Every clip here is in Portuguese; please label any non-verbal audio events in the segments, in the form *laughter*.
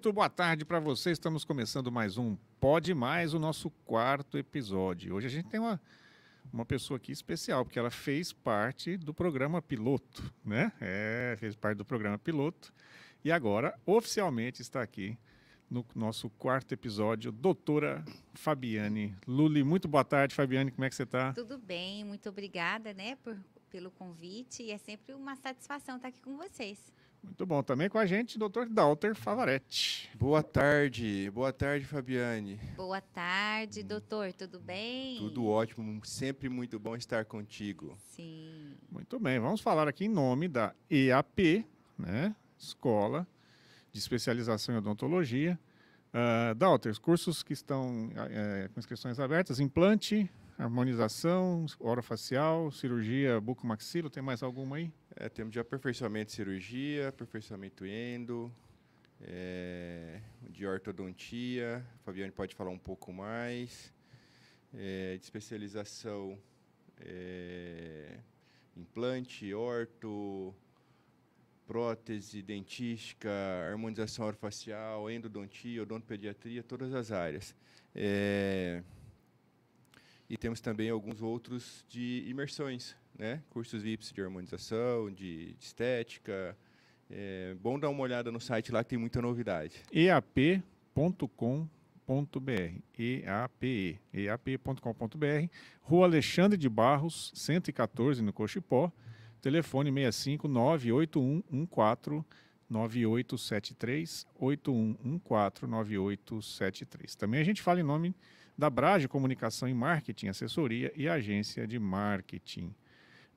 Muito boa tarde para você. Estamos começando mais um Pode Mais, o nosso quarto episódio. Hoje a gente tem uma, uma pessoa aqui especial, porque ela fez parte do programa piloto, né? É, fez parte do programa piloto e agora oficialmente está aqui no nosso quarto episódio, doutora Fabiane Luli. Muito boa tarde, Fabiane, como é que você está? Tudo bem, muito obrigada, né, por, pelo convite e é sempre uma satisfação estar aqui com vocês. Muito bom. Também com a gente, doutor Dalter Favaretti. Boa tarde. Boa tarde, Fabiane. Boa tarde, doutor. Tudo bem? Tudo ótimo. Sempre muito bom estar contigo. Sim. Muito bem. Vamos falar aqui em nome da EAP, né? Escola de Especialização em Odontologia. Uh, Dalter, cursos que estão é, com inscrições abertas, implante, harmonização, orofacial, cirurgia bucomaxilo, tem mais alguma aí? É, temos de aperfeiçoamento de cirurgia, aperfeiçoamento endo, é, de ortodontia, Fabiane pode falar um pouco mais, é, de especialização é, implante, orto, prótese, dentística, harmonização orofacial, endodontia, odontopediatria, todas as áreas. É, e temos também alguns outros de imersões, né? cursos VIPs de harmonização, de, de estética. É bom dar uma olhada no site lá que tem muita novidade. eap.com.br EAPE, eap.com.br, Rua Alexandre de Barros, 114 no Cochipó, telefone 65 98114 9873 8114 9873. Também a gente fala em nome da Brage Comunicação e Marketing, Assessoria e Agência de Marketing.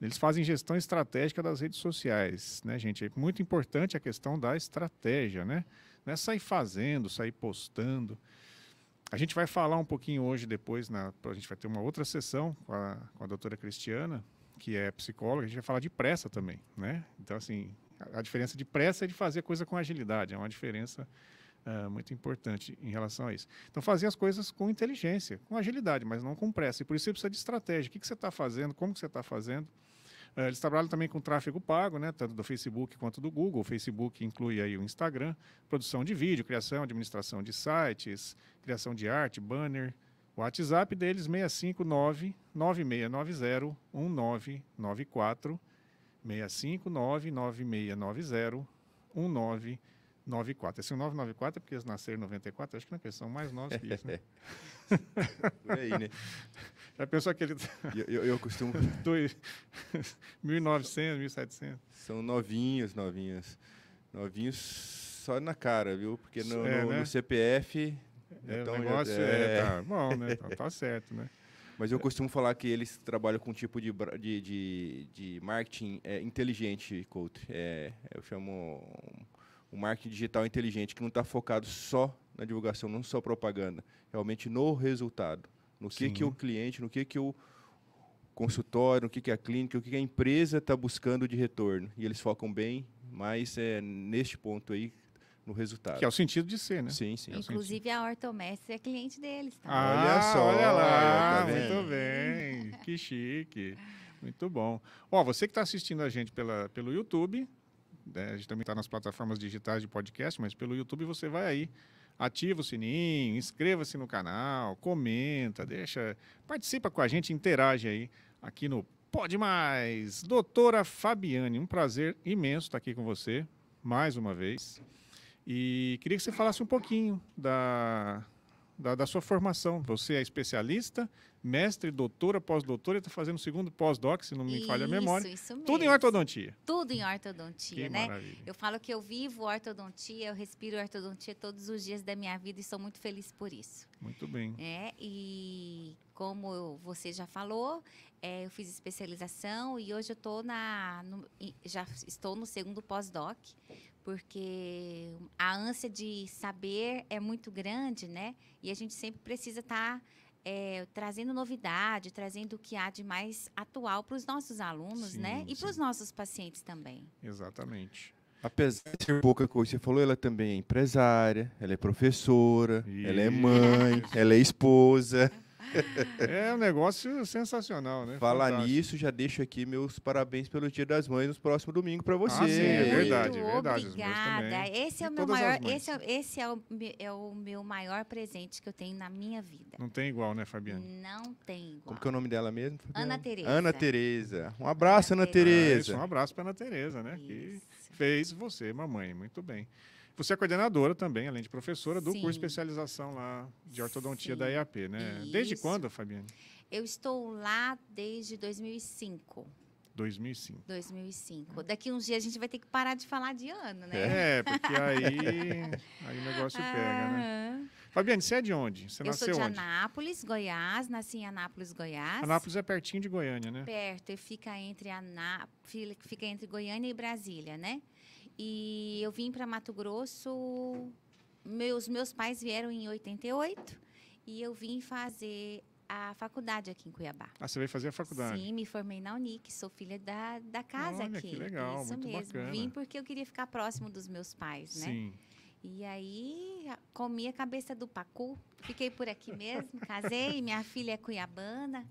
Eles fazem gestão estratégica das redes sociais, né, gente? É muito importante a questão da estratégia, né? Não é sair fazendo, sair postando. A gente vai falar um pouquinho hoje, depois, na, a gente vai ter uma outra sessão com a, com a doutora Cristiana, que é psicóloga, a gente vai falar de pressa também, né? Então, assim, a, a diferença de pressa é de fazer coisa com agilidade, é uma diferença uh, muito importante em relação a isso. Então, fazer as coisas com inteligência, com agilidade, mas não com pressa. E por isso você precisa de estratégia. O que, que você está fazendo, como que você está fazendo. Uh, eles trabalham também com tráfego pago, né, tanto do Facebook quanto do Google. O Facebook inclui aí o Instagram, produção de vídeo, criação, administração de sites, criação de arte, banner. O WhatsApp deles 659 9690 1994 659 9690 1994 94. Esse 994 é porque eles nasceram em 94, acho que não, eles são mais novos que isso, né? *laughs* Por aí, né? *laughs* Já pensou aquele... Eu, eu, eu costumo... *laughs* 1900, 1700. São novinhos, novinhos. Novinhos só na cara, viu? Porque no, É, no- né? no CPF... É, então o já- negócio é, tá bom, né? Então, tá *laughs* certo, né? Mas eu costumo falar que eles trabalham com um tipo de, de, de, de marketing é, inteligente, Couto. É, eu chamo um, um marketing digital inteligente, que não está focado só na divulgação, não só propaganda, realmente no resultado. No que, Sim. que o cliente, no que, que o consultório, no que, que a clínica, o que, que a empresa está buscando de retorno. E eles focam bem mais é, neste ponto aí, no resultado. Que é o sentido de ser, né? Sim, sim. Inclusive, a Ortomestre é cliente deles. Tá? Ah, Olha só, olha lá, tá muito bem, *laughs* que chique, muito bom. Ó, você que está assistindo a gente pela, pelo YouTube, né, a gente também está nas plataformas digitais de podcast, mas pelo YouTube você vai aí, ativa o sininho, inscreva-se no canal, comenta, deixa, participa com a gente, interage aí aqui no Pode Mais. Doutora Fabiane, um prazer imenso estar aqui com você, mais uma vez. E queria que você falasse um pouquinho da, da, da sua formação. Você é especialista, mestre, doutora, pós-doutora, está fazendo segundo pós-doc, se não me falha a memória. Isso, isso Tudo em mesmo. ortodontia. Tudo em ortodontia, Que né? maravilha. Eu falo que eu vivo ortodontia, eu respiro ortodontia todos os dias da minha vida e sou muito feliz por isso. Muito bem. É, e como eu- você já falou, é, eu fiz especialização e hoje eu tô na, no- já estou no segundo pós-doc, porque a ânsia de saber é muito grande, né? E a gente sempre precisa estar trazendo novidade, trazendo o que há de mais atual para os nossos alunos, Sim, né? E para os nossos pacientes também. Exatamente. Apesar de ser pouca coisa, você falou, ela também é empresária, ela é professora, ela é Isso. mãe, ela é esposa. É um negócio sensacional, né? Falar Fantástico. nisso, já deixo aqui meus parabéns pelo Dia das Mães no próximo domingo para você. Ah, sim, é Muito verdade, é verdade, Obrigada. também. Esse é E o meu maior, esse, é, esse é, o, é o meu maior presente que eu tenho na minha vida. Não tem igual, né, Fabiane? Não tem igual. Como que é o nome dela mesmo? Fabiana? Ana Tereza. Ana Tereza. Um abraço, Ana, Ana É, Tereza. isso, um abraço para Ana Tereza, né? Que Isso. fez você, mamãe. Muito bem. Você é coordenadora também, além de professora, do Sim. curso de especialização lá de ortodontia Sim. da EAP, né? Desde Isso. quando, Fabiane? Eu estou lá desde 2005. 2005. 2005. Daqui uns dias a gente vai ter que parar de falar de ano, né? É, *laughs* porque aí, aí o negócio pega, né? Fabiane, você é de onde? Você Eu sou nasceu de onde? Anápolis, Goiás. Nasci em Anápolis, Goiás. Anápolis é pertinho de Goiânia, né? perto e fica entre Aná... fi- fica entre Goiânia e Brasília, né? E eu vim para Mato Grosso. Meus meus pais vieram em 88 e eu vim fazer a faculdade aqui em Cuiabá. Ah, você veio fazer a faculdade. Sim, me formei na Unic, sou filha da, da casa Olha, aqui. que legal, Isso muito mesmo. bacana. Vim porque eu queria ficar próximo dos meus pais, né? Sim. E aí comi a cabeça do pacu, fiquei por aqui *laughs* mesmo, casei, minha filha é cuiabana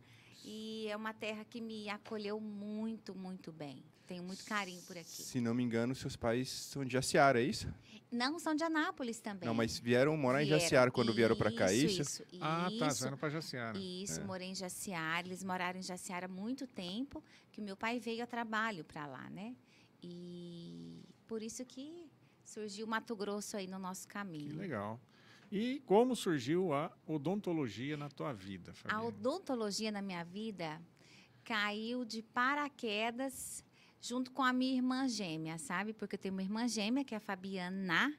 e é uma terra que me acolheu muito, muito bem. Tenho muito carinho por aqui. Se não me engano, seus pais são de Jaciara, é isso? Não são de Anápolis também. Não, mas vieram morar em Vieram. Jaciara quando vieram para cá, é isso? Isso, isso. Ah, tá. Isso. era para Jaciara. Isso, É. morei em Jaciara. Eles moraram em Jaciara há muito tempo, que o meu pai veio a trabalho para lá, né? E por isso que surgiu Mato Grosso aí no nosso Que caminho. legal. E como surgiu a odontologia na tua vida, A Fabiane? odontologia na minha vida caiu de paraquedas junto com a minha irmã gêmea, sabe? Porque eu tenho uma irmã gêmea, que é a Fabiana,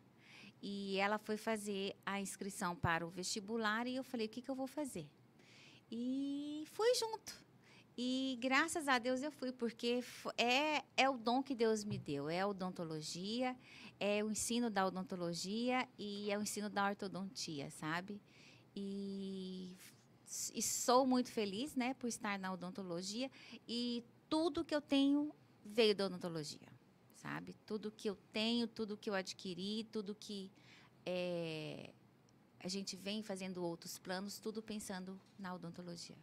e ela foi fazer a inscrição para o vestibular e eu falei, o que, que eu vou fazer? E fui junto. E graças a Deus eu fui, porque é, é o dom que Deus me deu, é a odontologia, é o ensino da odontologia e é o ensino da ortodontia, sabe? E e sou muito feliz, né, por estar na odontologia e tudo que eu tenho veio da odontologia, sabe? Tudo que eu tenho, tudo que eu adquiri, tudo que eh, a gente vem fazendo outros planos, tudo pensando na odontologia.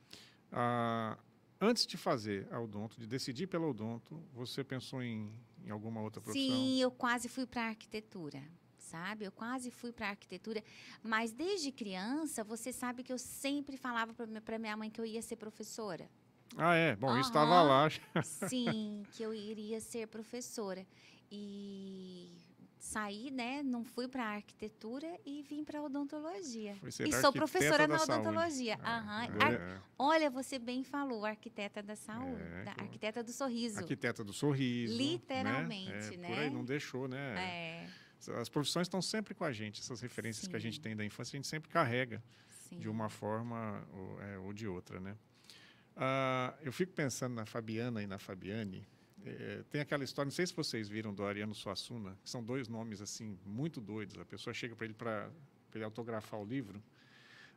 Ah, antes de fazer a odonto, de decidir pela odonto, você pensou em, em alguma outra profissão? Sim, eu quase fui para arquitetura, sabe? Eu quase fui para arquitetura, mas desde criança, você sabe que eu sempre falava para minha mãe que eu ia ser professora. Ah, é. Bom, isso estava lá. *laughs* Sim, que eu iria ser professora. E saí, né? Não fui para arquitetura e vim para odontologia. E sou professora na odontologia. É, Aham. é, Ar- é. Olha, você bem falou, arquiteta da saúde, É, da arquiteta do sorriso. Arquiteta do sorriso. Literalmente, né? né? Por aí, não deixou, né? É, As profissões estão sempre com a gente. Essas referências que a gente Sim. tem da infância, a gente sempre carrega sim. de uma forma ou, é, ou de outra, né? Ah, eu fico pensando na Fabiana e na Fabiane. É, tem aquela história, não sei se vocês viram do Ariano Suassuna, que são dois nomes assim muito doidos. A pessoa chega para ele para ele autografar o livro.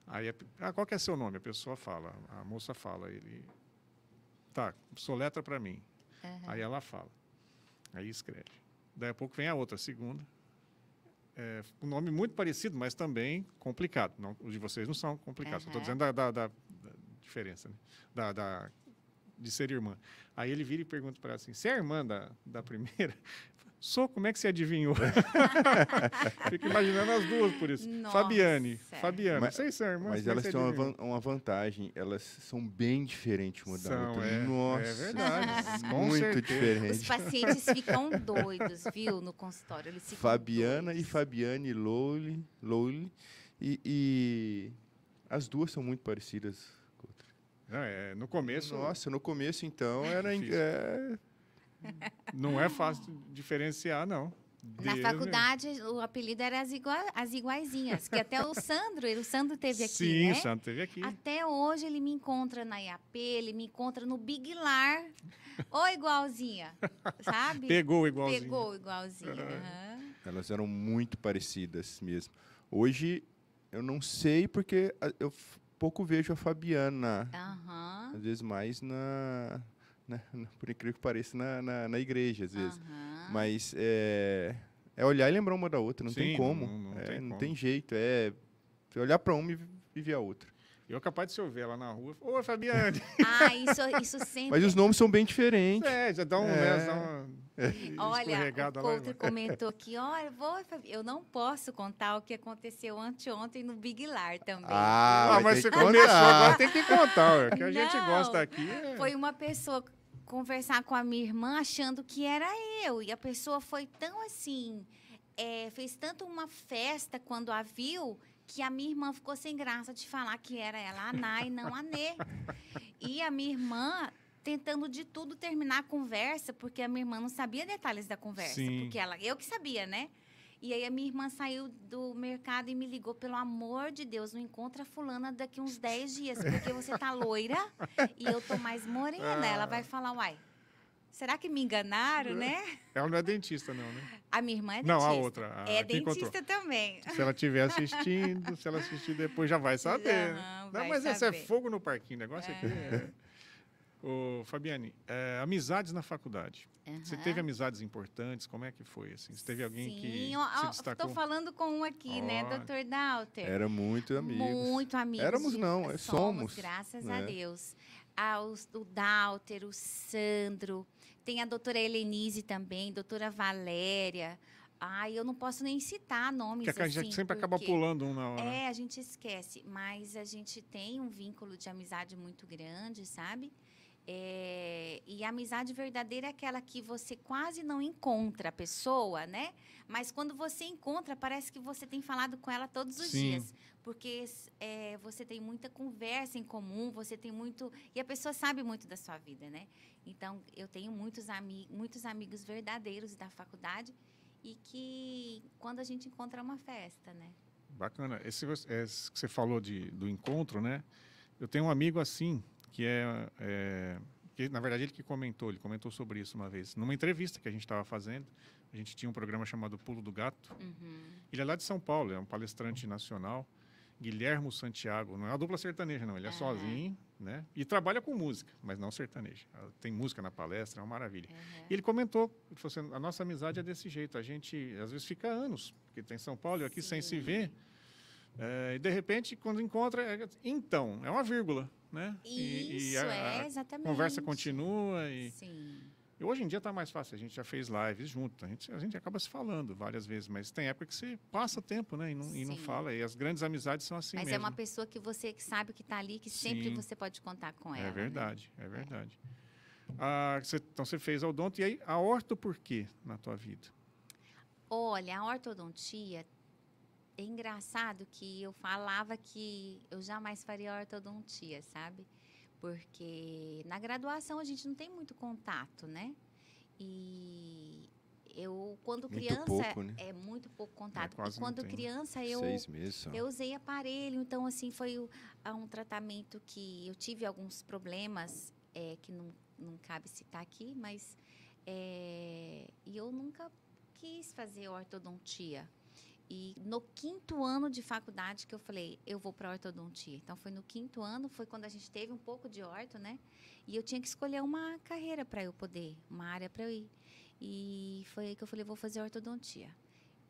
Aí, a, ah, qual que é seu nome? A pessoa fala, a moça fala, ele, tá, soletra para mim. Aham. Aí ela fala, aí escreve. Daí a pouco vem a outra, a segunda. É, um nome muito parecido, mas também complicado. Não, os de vocês não são complicados. Estou Aham. dizendo da- da- da diferença, né? da, da- de ser irmã. Aí ele vira e pergunta para ela assim: Você é irmã da, da primeira? *laughs* Sou, como é que você adivinhou? *laughs* Fico imaginando as duas por isso. Nossa. Fabiane, Fabiana, Mas- vocês são irmãs? Mas é elas têm uma, van- uma vantagem, elas são bem diferentes uma da São, outra. é, Nossa, é verdade. *laughs* com muito certeza. Os diferente. pacientes ficam doidos, viu, no consultório. Eles ficam Fabiana e doidos. Fabiane Lowly, Lowly e, e as duas são muito parecidas. Não, é, no começo, Nossa, no começo então era em- Difícil. é, não é fácil diferenciar, não. Na Deus faculdade, o apelido era as, igua- as iguaizinhas, que até o Sandro, o Sandro teve aqui, Sim, né? o Santo teve aqui. Até hoje ele me encontra na IAP, ele me encontra no Big Lar. Ô, igualzinha, *laughs* sabe? Pegou igualzinho. Pegou igualzinha. aham. elas eram muito parecidas mesmo. Hoje eu não sei porque eu pouco vejo a Fabiana, Aham. às vezes mais na, na- na- por incrível que pareça, na, na, na igreja, às vezes. aham. Mas é, é olhar e lembrar uma da outra, não tem Sim, como. não- não É, tem não como. tem jeito. É olhar para uma e, e ver a outra. Eu capaz de se eu ver ela na rua. Ô, Fabiane! *laughs* Ah, isso, isso sempre. Mas os nomes são bem diferentes. É, já dá um. É. Né, dá uma Olha, escorregada o lá. Couto comentou aqui, olha, vou, eu não posso contar o que aconteceu anteontem no Big Lar também. Ah, Ah, mas você que começou, contar. agora tem que contar. que a gente Não, gosta aqui. é- Foi uma pessoa conversar com a minha irmã achando que era eu. E a pessoa foi tão assim, é, fez tanto uma festa quando a viu, que a minha irmã ficou sem graça de falar que era ela a Ná e não a Nê. E a minha irmã tentando de tudo terminar a conversa, porque a minha irmã não sabia detalhes da conversa. Sim. Porque ela, eu que sabia, né? E aí a minha irmã saiu do mercado e me ligou, pelo amor de Deus, não encontra a fulana daqui uns 10 dias, porque você tá loira e eu tô mais morena. *laughs* Ela vai falar, uai, será que me enganaram, né? Ela não é dentista, não, né? A minha irmã é Não, dentista. a outra. a é que encontrou. dentista também. Se ela estiver assistindo, se ela assistir depois, já vai *laughs* saber. né? Não, vai mas esse é saber. fogo no parquinho. O negócio aqui é. Ô, Fabiane, é, amizades na faculdade. Você Aham. teve amizades importantes? Como é que foi? Assim? Você teve alguém que Sim, ó, se destacou? Tô falando com um aqui, né, Ó. doutor Dalter? Era muito amigos. Muito amigos. Éramos não, é, somos, Graças a né? Deus. Ah, os- o Dalter, o Sandro, tem a doutora Helenise também, doutora Valéria. Ai, eu não posso nem citar nomes Que a gente assim, sempre acaba porque- pulando um na hora. É, a gente esquece, mas a gente tem um vínculo de amizade muito grande, sabe? É, e a amizade verdadeira é aquela que você quase não encontra a pessoa, né? Mas quando você encontra, parece que você tem falado com ela todos os Sim. dias. Porque é, você tem muita conversa em comum, você tem muito. E a pessoa sabe muito da sua vida, né? Então, eu tenho muitos, ami muitos amigos verdadeiros da faculdade e que quando a gente encontra é uma festa, né? Bacana. Esse, esse que você falou de, do encontro, né? Eu tenho um amigo assim, que é, é, que, na verdade, ele que comentou, ele comentou sobre isso uma vez. Numa entrevista que a gente estava fazendo, a gente tinha um programa chamado Pulo do Gato. Uhum. Ele é lá de São Paulo, é um palestrante nacional. Guilhermo Santiago, não é uma dupla sertaneja, não, ele é Aham. sozinho, né? E trabalha com música, mas não sertaneja. Tem música na palestra, é uma maravilha. Uhum. E ele comentou, ele falou assim, a nossa amizade é desse jeito, a gente às vezes fica anos, porque tem São Paulo e aqui sem se Sim. ver. É, e de repente, quando encontra, é, então, é uma vírgula, né? E- Isso, e a, é, a exatamente. conversa continua e, Sim. E hoje em dia está mais fácil, a gente já fez lives junto, a gente, a gente acaba se falando várias vezes, mas tem época que você passa tempo, né? E não, e não fala, e as grandes amizades são assim Mas mesmo. é uma pessoa que você que sabe que está ali, que sempre Sim. você pode contar com ela. É né? verdade, é verdade. Ah, você- então você fez a odonto, e aí a orto por quê na tua vida? Olha, a ortodontia é engraçado que eu falava que eu jamais faria ortodontia, sabe? Porque na graduação a gente não tem muito contato, né? E eu, quando Muito criança, pouco, né? é muito pouco contato. quase e quando né? criança eu meses. Eu usei aparelho, então assim foi um tratamento que eu tive alguns problemas é, que não, não cabe citar aqui, mas é, e eu nunca quis fazer ortodontia. E no quinto ano de faculdade que eu falei, eu vou para ortodontia. Então foi no quinto ano, foi quando a gente teve um pouco de orto, né? E eu tinha que escolher uma carreira para eu poder, uma área para eu ir. E foi aí que eu falei, vou fazer ortodontia.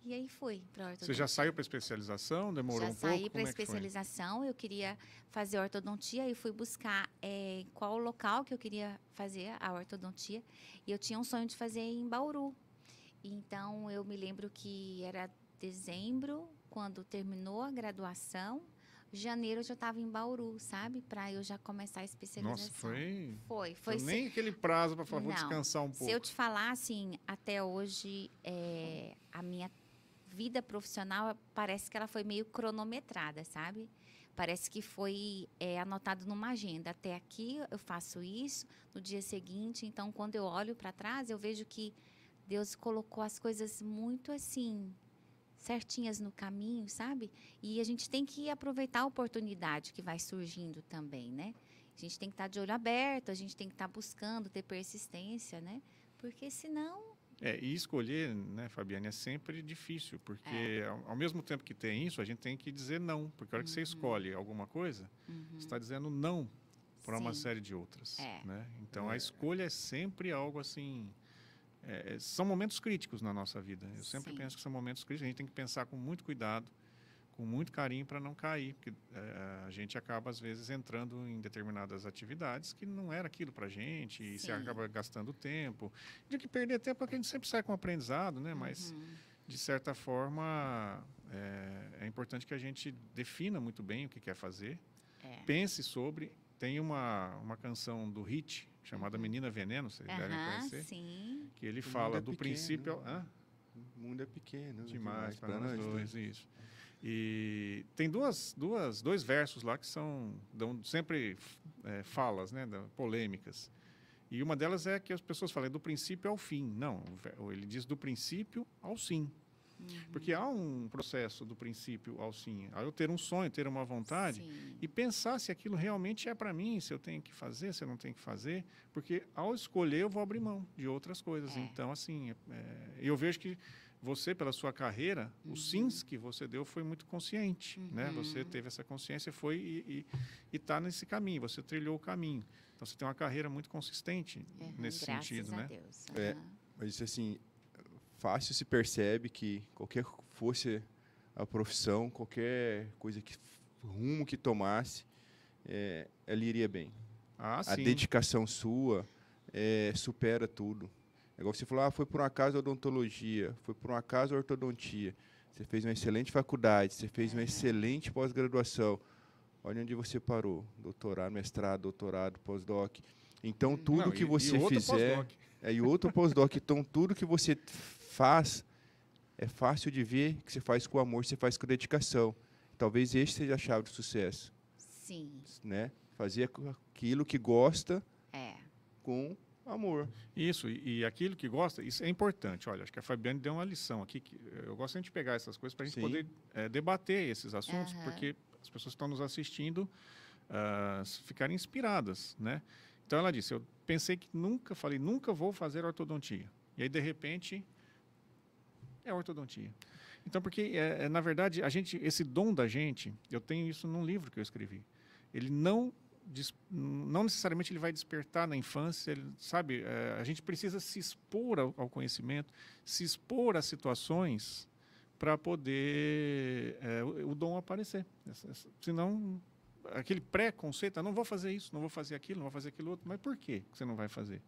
E aí fui para ortodontia. Você já saiu para especialização? Demorou Já um saí pouco? para Como é que foi? especialização, eu queria fazer ortodontia e fui buscar eh, qual local que eu queria fazer a ortodontia. E eu tinha um sonho de fazer em Bauru. Então eu me lembro que era dezembro, quando terminou a graduação, janeiro eu já estava em Bauru, sabe? Para eu já começar a especialização. Nossa, foi. Foi, Foi nem aquele prazo para Não. descansar um pouco. Se eu te falar, assim, até hoje, é, a minha vida profissional parece que ela foi meio cronometrada, sabe? Parece que foi é, anotado numa agenda. Até aqui eu faço isso, no dia seguinte. Então, quando eu olho para trás, eu vejo que Deus colocou as coisas muito assim certinhas no caminho, sabe? E a gente tem que aproveitar a oportunidade que vai surgindo também, né? A gente tem que estar de olho aberto, a gente tem que estar buscando ter persistência, né? Porque senão, É, e escolher, né, Fabiane, é sempre difícil, porque É. ao, ao mesmo tempo que tem isso, a gente tem que dizer não, porque a hora que você Uhum. escolhe alguma coisa, você está dizendo não para uma série de outras, É. né? Então a escolha é sempre algo assim, é, são momentos críticos na nossa vida. Eu sempre Sim. penso que são momentos críticos, a gente tem que pensar com muito cuidado, com muito carinho para não cair, porque é, a gente acaba às vezes entrando em determinadas atividades que não era aquilo para gente e Sim. acaba gastando tempo. De que perder tempo porque a gente sempre sai com aprendizado, né? Mas Uhum. de certa forma é, é importante que a gente defina muito bem o que quer fazer, É. pense sobre. Tem uma, uma canção do Hit chamada Menina Veneno, vocês devem Uhum. Aham, conhecer, sim. que ele O fala é do pequeno. princípio. ao- Hã? O mundo é pequeno. demais para nós nós dois, isso. E tem duas, duas, dois versos lá que são dão sempre é, falas, né, polêmicas. E uma delas é que as pessoas falam é do princípio ao fim. Não, ele diz do princípio ao sim. Porque há um processo do princípio ao sim. Ao eu ter um sonho, ter uma vontade, Sim. e pensar se aquilo realmente é para mim, se eu tenho que fazer, se eu não tenho que fazer, porque ao escolher eu vou abrir mão de outras coisas. É. Então, assim, é, eu vejo que você, pela sua carreira, os sims que você deu foi muito consciente, né? Você Uhum. teve essa consciência, foi e está nesse caminho, você trilhou o caminho. Então, você tem uma carreira muito consistente Aham, nesse graças sentido, a né? Deus. É. Mas assim, fácil se percebe que qualquer fosse a profissão, qualquer coisa que rumo que tomasse, é, ela iria bem. Ah, a sim. dedicação sua é, supera tudo. É igual você falou, ah, foi por um acaso a odontologia, foi por um acaso a ortodontia. Você fez uma excelente faculdade, você fez uma excelente pós-graduação. Olha onde você parou, doutorado, mestrado, doutorado, pós-doc. Então, tudo Não, que e- e você outro fizer... É, e outro pós-doc. *laughs* Então, tudo que você faz é fácil de ver que você faz com amor, você faz com dedicação. Talvez este seja a chave do sucesso, Sim, né? Fazer aquilo que gosta é. com amor. Isso, e, e aquilo que gosta, isso é importante. Olha, acho que a Fabiane deu uma lição aqui. Que eu gosto de pegar essas coisas para a gente Sim. poder eh, debater esses assuntos, Aham. porque as pessoas que estão nos assistindo s- ficarem inspiradas, né? Então ela disse, eu pensei que nunca, falei, nunca vou fazer ortodontia. E aí, de repente, é ortodontia. Então, porque, é, é, na verdade, a gente, esse dom da gente, eu tenho isso num livro que eu escrevi. Ele não, não necessariamente ele vai despertar na infância, ele, sabe? é, a gente precisa se expor ao, ao conhecimento, se expor a situações para poder é, o, o dom aparecer. Senão, aquele pré-conceito, ah, não vou fazer isso, não vou fazer aquilo, não vou fazer aquilo outro. Mas por que que você não vai fazer?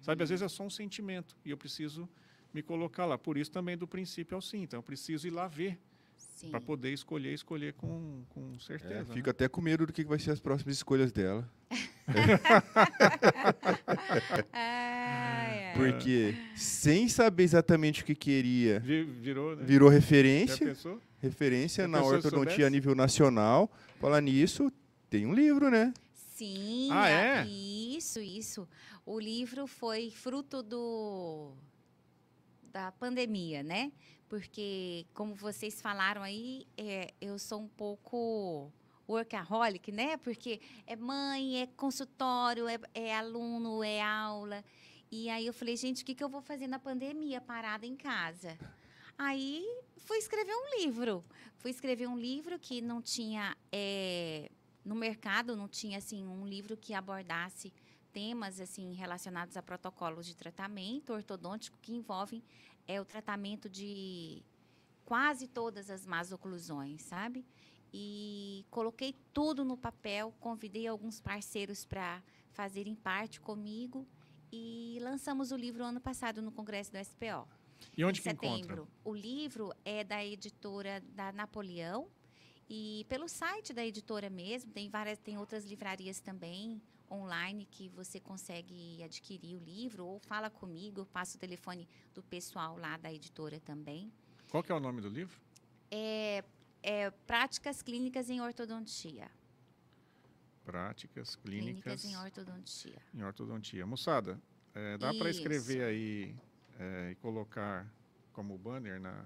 Sabe, às vezes é só um sentimento e eu preciso me colocar lá. Por isso também do princípio ao sim. Então eu preciso ir lá ver para poder escolher, escolher com, com É, certeza. fico né? até com medo do que vai ser as próximas escolhas dela. *laughs* Ai, ai. Porque, sem saber exatamente o que queria, Vi- Virou, né? virou referência. Referência Já na ortodontia a nível nacional. Falar nisso, tem um livro, né? Sim, Ah, é? isso, isso. O livro foi fruto do da pandemia, né? Porque, como vocês falaram aí, é, eu sou um pouco workaholic, né? Porque é mãe, é consultório, é, é aluno, é aula. E aí eu falei, gente, o que, que eu vou fazer na pandemia, parada em casa? Aí fui escrever um livro. Fui escrever um livro que não tinha é, no mercado não tinha assim um livro que abordasse temas assim relacionados a protocolos de tratamento ortodôntico que envolvem é o tratamento de quase todas as más oclusões, sabe? E coloquei tudo no papel, convidei alguns parceiros para fazerem parte comigo e lançamos o livro ano passado no congresso do SPO E onde em que encontra? setembro. O livro é da editora da Napoleão e pelo site da editora mesmo, tem várias, tem outras livrarias também online que você consegue adquirir o livro ou fala comigo, eu passo o telefone do pessoal lá da editora também. Qual que é o nome do livro? É, é Práticas Clínicas em Ortodontia. Práticas Clínicas, Clínicas em Ortodontia. em Ortodontia. Moçada, é, dá para escrever aí é, e colocar como banner na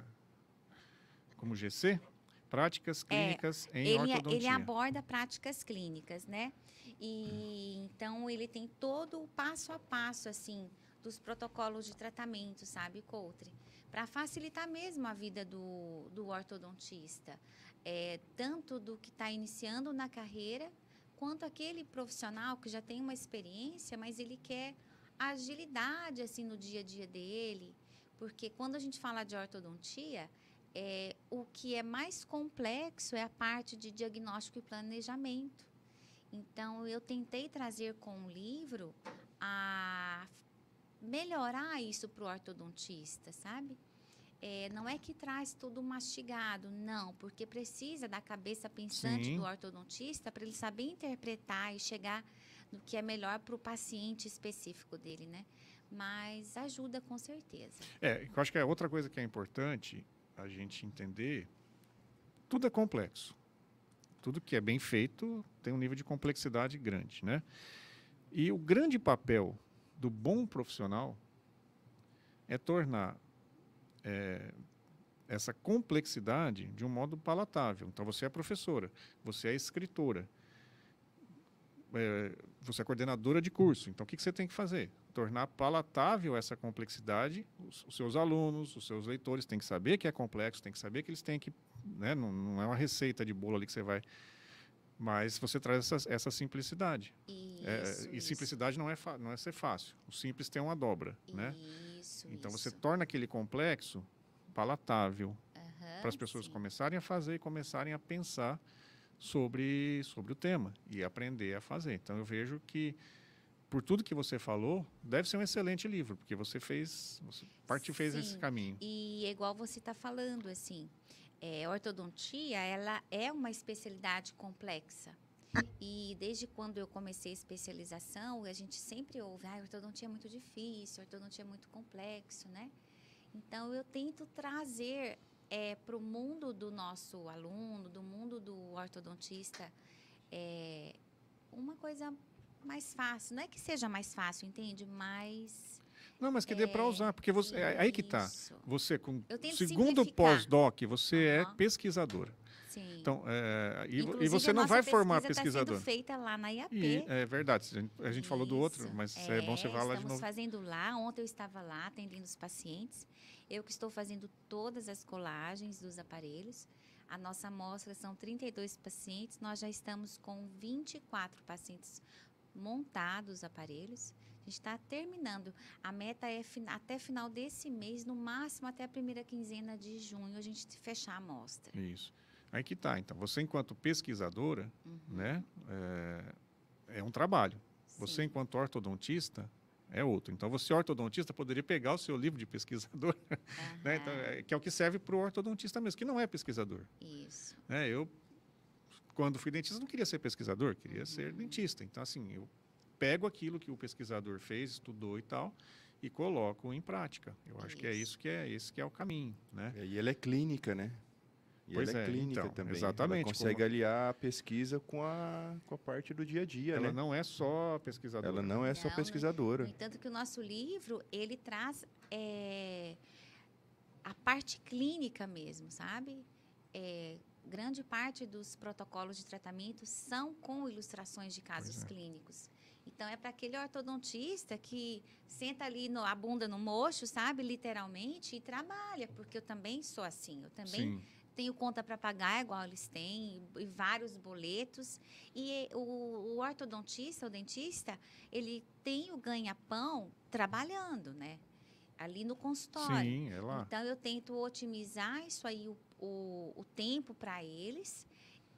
como GC? Práticas Clínicas em É, ele, Ortodontia. ele aborda práticas clínicas, né? E então ele tem todo o passo a passo assim dos protocolos de tratamento, sabe, Coutre? Para facilitar mesmo a vida do, do ortodontista, é, tanto do que está iniciando na carreira, quanto aquele profissional que já tem uma experiência, mas ele quer agilidade assim no dia a dia dele, porque quando a gente fala de ortodontia É, o que é mais complexo é a parte de diagnóstico e planejamento. Então, eu tentei trazer com o livro a melhorar isso para o ortodontista, sabe? É, não é que traz tudo mastigado, não, porque precisa da cabeça pensante Sim. do ortodontista para ele saber interpretar e chegar no que é melhor para o paciente específico dele, né? Mas ajuda com certeza. É, eu acho que é outra coisa que é importante a gente entender. Tudo é complexo. Tudo que é bem feito tem um nível de complexidade grande, né? E o grande papel do bom profissional é tornar é, essa complexidade de um modo palatável. Então, você é professora, você é escritora, é, você é coordenadora de curso. Então, o que, que você tem que fazer? Tornar palatável essa complexidade. Os, os seus alunos, os seus leitores têm que saber que é complexo, têm que saber que eles têm que. Né, não, não é uma receita de bolo ali que você vai. Mas você traz essa, essa simplicidade. É, Isso, e isso. simplicidade não é, não é ser fácil. O simples tem uma dobra. Né? Isso, Então, você isso. torna aquele complexo palatável Aham, para as pessoas sim. começarem a fazer e começarem a pensar sobre, sobre o tema e aprender a fazer. Então eu vejo que por tudo que você falou, deve ser um excelente livro, porque você fez, você parte fez esse Sim. caminho. E é igual você está falando, assim, é, ortodontia, ela é uma especialidade complexa. E desde quando eu comecei a especialização, a gente sempre ouve, ah, ortodontia é muito difícil, ortodontia é muito complexo, né? Então, eu tento trazer para o mundo do nosso aluno, do mundo do ortodontista, é, uma coisa mais fácil. Não é que seja mais fácil, entende? Mas... Não, mas que dê para usar, porque você, é aí que tá. Isso. Você com segundo pós-doc, você é Aham. pesquisadora. Sim. Então, é, e, e você não vai formar pesquisa tá pesquisador. sendo feita lá na IAP. E, é verdade, a gente, a gente falou do outro, mas é, bom você falar de Estamos novo. fazendo lá. Ontem eu estava lá atendendo os pacientes. Eu que estou fazendo todas as colagens dos aparelhos. A nossa amostra são 32 pacientes. Nós já estamos com 24 pacientes montados os aparelhos. A gente está terminando. A meta é até final desse mês, no máximo até a primeira quinzena de junho, a gente fechar a amostra. Isso. Aí que tá. Então, você enquanto pesquisadora, Uhum. né, é, é um trabalho. Você, Sim. enquanto ortodontista, é outro. Então, você, ortodontista, poderia pegar o seu livro de pesquisador, *laughs* né, então, é, que é o que serve para o ortodontista mesmo, que não é pesquisador. Isso. né? Eu, quando fui dentista, não queria ser pesquisador, queria Uhum. ser dentista. Então, assim, eu pego aquilo que o pesquisador fez, estudou e tal, e coloco em prática. Eu acho que é Isso. isso que é esse que é o caminho, né? E ela é clínica, né? E Pois ela é, é, clínica então, também. exatamente, Ela consegue como- aliar a pesquisa com a, com a parte do dia a dia, Ela né? não é só pesquisadora. Ela não é só Não, pesquisadora. No entanto, que o nosso livro, ele traz é, a parte clínica mesmo, sabe? É, grande parte dos protocolos de tratamento são com ilustrações de casos é. clínicos. Então, é para aquele ortodontista que senta ali no, a bunda no mocho, sabe? Literalmente, e trabalha, porque eu também sou assim. Eu também Sim, tenho conta para pagar, igual eles têm, e vários boletos. E o, o ortodontista, o dentista, ele tem o ganha-pão trabalhando, né? Ali no consultório. sim, é lá. Então, eu tento otimizar isso aí, o, o, o tempo para eles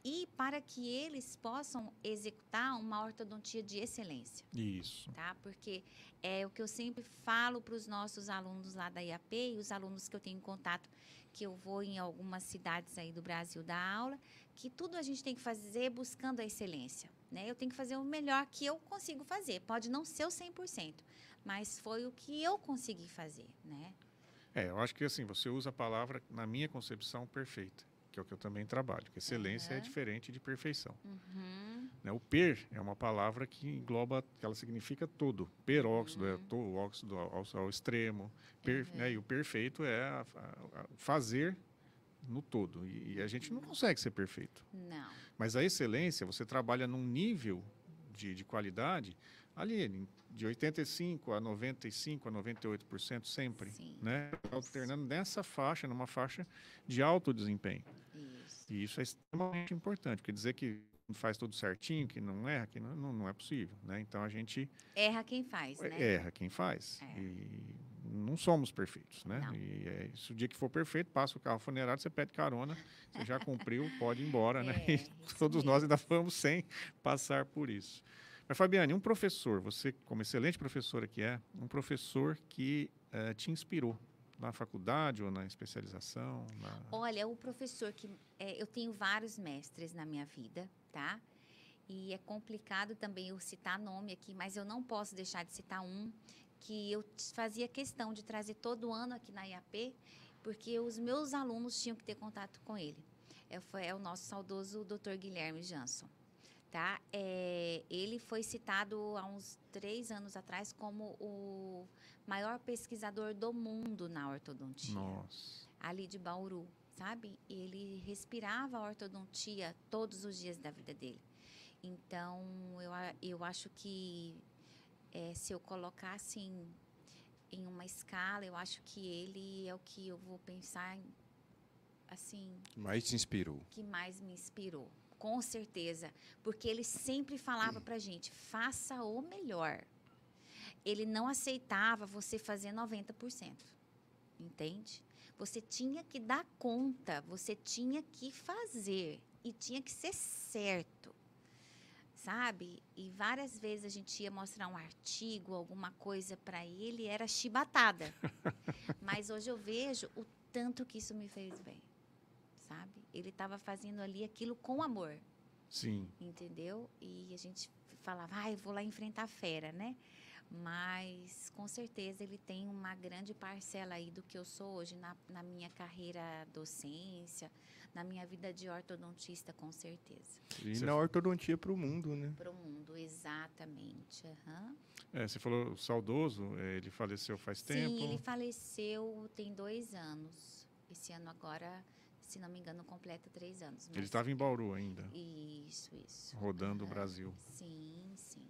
e para que eles possam executar uma ortodontia de excelência Isso. tá? Porque é o que eu sempre falo para os nossos alunos lá da IAP e os alunos que eu tenho contato, que eu vou em algumas cidades aí do Brasil dar aula, que tudo a gente tem que fazer buscando a excelência, né? Eu tenho que fazer o melhor que eu consigo fazer. Pode não ser o 100%, mas foi o que eu consegui fazer, né? É, eu acho que assim, você usa a palavra, na minha concepção, perfeita, que é o que eu também trabalho. que Excelência é Aham. diferente de perfeição. Uhum. né? O per é uma palavra que engloba, que ela significa todo. Peróxido é Uhum. to, o óxido ao, ao extremo. Per- Uhum. né? E o perfeito é a- a- a fazer no todo. E, e a gente não consegue ser perfeito. Não. Mas a excelência, você trabalha num nível de, de qualidade ali, de 85% a 95%, a 98% sempre. Sim. Né? Alternando nessa faixa, numa faixa de alto desempenho. E isso é extremamente importante, porque dizer que faz tudo certinho, que não erra, que não, não, é possível. Né? Então a gente Erra quem faz, né? erra quem faz. É. E não somos perfeitos, né? Não. E é, se o dia que for perfeito, passa o carro funerário, você pede carona, você já cumpriu, pode ir embora, né? *laughs* É, E isso todos mesmo. nós ainda vamos sem passar por isso. Mas, Fabiane, um professor, você, como excelente professora que é, um professor que eh, te inspirou na faculdade ou na especialização? na- Olha, o professor que é, eu tenho vários mestres na minha vida, tá? E é complicado também eu citar nome aqui, mas eu não posso deixar de citar um que eu fazia questão de trazer todo ano aqui na IAP, porque os meus alunos tinham que ter contato com ele. É, foi, é o nosso saudoso Dr. Guilherme Jansson. Tá? É, ele foi citado há uns três anos atrás como o maior pesquisador do mundo na ortodontia Nossa. ali de Bauru, sabe? Ele respirava a ortodontia todos os dias da vida dele. Então, eu, eu acho que eh, se eu colocar assim em uma escala, eu acho que ele é o que eu vou pensar em, assim Mais te inspirou. que mais me inspirou. Com certeza. Porque ele sempre falava pra gente: faça o melhor. Ele não aceitava você fazer 90%. Entende? Você tinha que dar conta, você tinha que fazer e tinha que ser certo. Sabe? E várias vezes a gente ia mostrar um artigo, alguma coisa para ele, era chibatada. *laughs* Mas hoje eu vejo o tanto que isso me fez bem sabe? Ele estava fazendo ali aquilo com amor, Sim. entendeu? E a gente falava, ah, eu vou lá enfrentar a fera, né? Mas com certeza ele tem uma grande parcela aí do que eu sou hoje na, na minha carreira docência, na minha vida de ortodontista, com certeza. E Você- na ortodontia para o mundo, né? Para o mundo, exatamente. aham. É, você falou saudoso, eh, ele faleceu faz tempo. Sim, ele faleceu tem dois anos. Esse ano agora, se não me engano, completa três anos. Ele mas- estava em Bauru ainda, Isso, isso. rodando o Aham. Brasil. Sim, sim.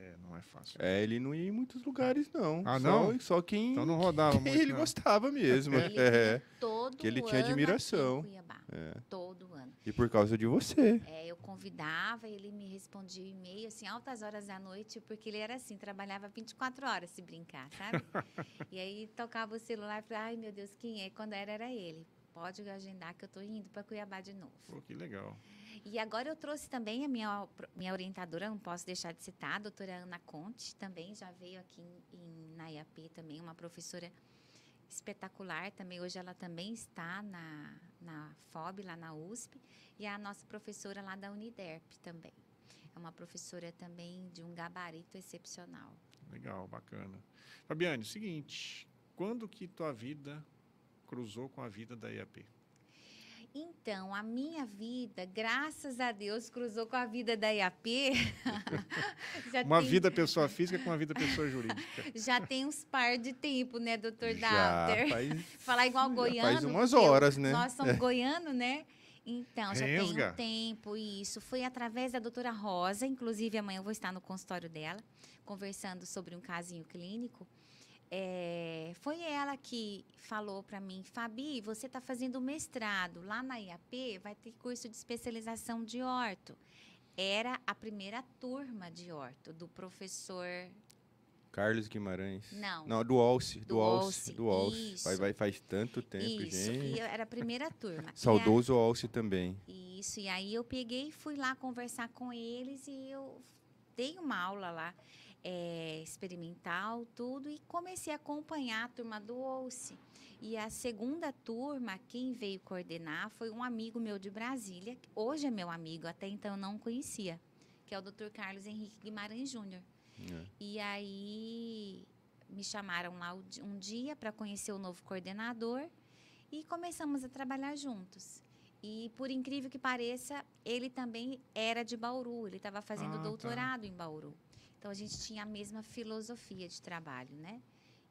É, não é fácil. É, ele não ia em muitos lugares, não. Ah, Só- não? Só quem Então não rodava *laughs* quem muito. ele não. gostava mesmo. *laughs* Ele É. todo que ele tinha ano admiração. aqui em Cuiabá. É. Todo ano. E por causa de você. É, eu convidava, ele me respondia e-mail, assim, altas horas da noite, porque ele era assim, trabalhava 24 horas se brincar, sabe? *laughs* e aí tocava o celular e falava, ai meu Deus, quem é? Quando era, era ele. Pode agendar que eu tô indo para Cuiabá de novo. Pô, que legal. E agora eu trouxe também a minha, minha orientadora, não posso deixar de citar, a doutora Ana Conte, também já veio aqui em, em, na IAP também, uma professora espetacular também. Hoje ela também está na, na FOB, lá na USP, e é a nossa professora lá da Uniderp também. É uma professora também de um gabarito excepcional. Legal, bacana. Fabiane, seguinte, quando que tua vida cruzou com a vida da IAP? Então, a minha vida, graças a Deus, cruzou com a vida da IAP. *laughs* Uma tem- vida pessoa física com uma vida pessoa jurídica. *laughs* Já tem uns par de tempo, né, doutor Já Dalter? faz, *laughs* Falar igual goiano. faz umas horas, né? Nós somos goianos, né? Então, já tem Rensga. um tempo isso. Foi através da doutora Rosa, inclusive amanhã eu vou estar no consultório dela, conversando sobre um casinho clínico. É, foi ela que falou para mim, Fabi, você está fazendo mestrado. Lá na IAP vai ter curso de especialização de orto. Era a primeira turma de orto, do professor Carlos Guimarães. Não. Não, do Alce. Do Alce. Do Alce. isso. Vai, vai, faz tanto tempo, Isso, gente. eu era a primeira turma. *laughs* Saudoso Alce também. Isso, e aí eu peguei e fui lá conversar com eles e eu dei uma aula lá, é, experimental, tudo, e comecei a acompanhar a turma do OUCE. E a segunda turma, quem veio coordenar foi um amigo meu de Brasília, que hoje é meu amigo, até então eu não conhecia, que é o Dr. Carlos Henrique Guimarães Júnior. É. E aí me chamaram lá um dia para conhecer o novo coordenador e começamos a trabalhar juntos. E por incrível que pareça, ele também era de Bauru, ele estava fazendo Ah, tá. doutorado em Bauru. Então a gente tinha a mesma filosofia de trabalho, né?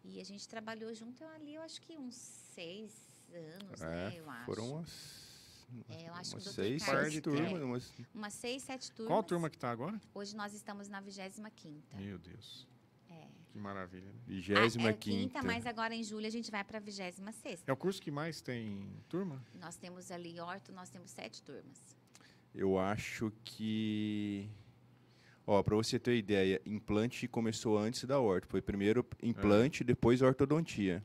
E a gente trabalhou junto eu ali, eu acho que uns seis anos, né? É, Eu acho. foram umas, É, eu acho que o seis, Carlos- sete é. turmas. Umas, Umas seis, sete turmas. Qual turma que tá agora? Hoje nós estamos na 25 Meu Deus. É. Que maravilha. né? vigésima Ah, é quinta. mas agora em julho a gente vai para a 26 É o curso que mais tem turma? Nós temos ali Horto, nós temos sete turmas. Eu acho que Ó, para você ter ideia, implante começou antes da orto. Foi primeiro implante, depois ortodontia.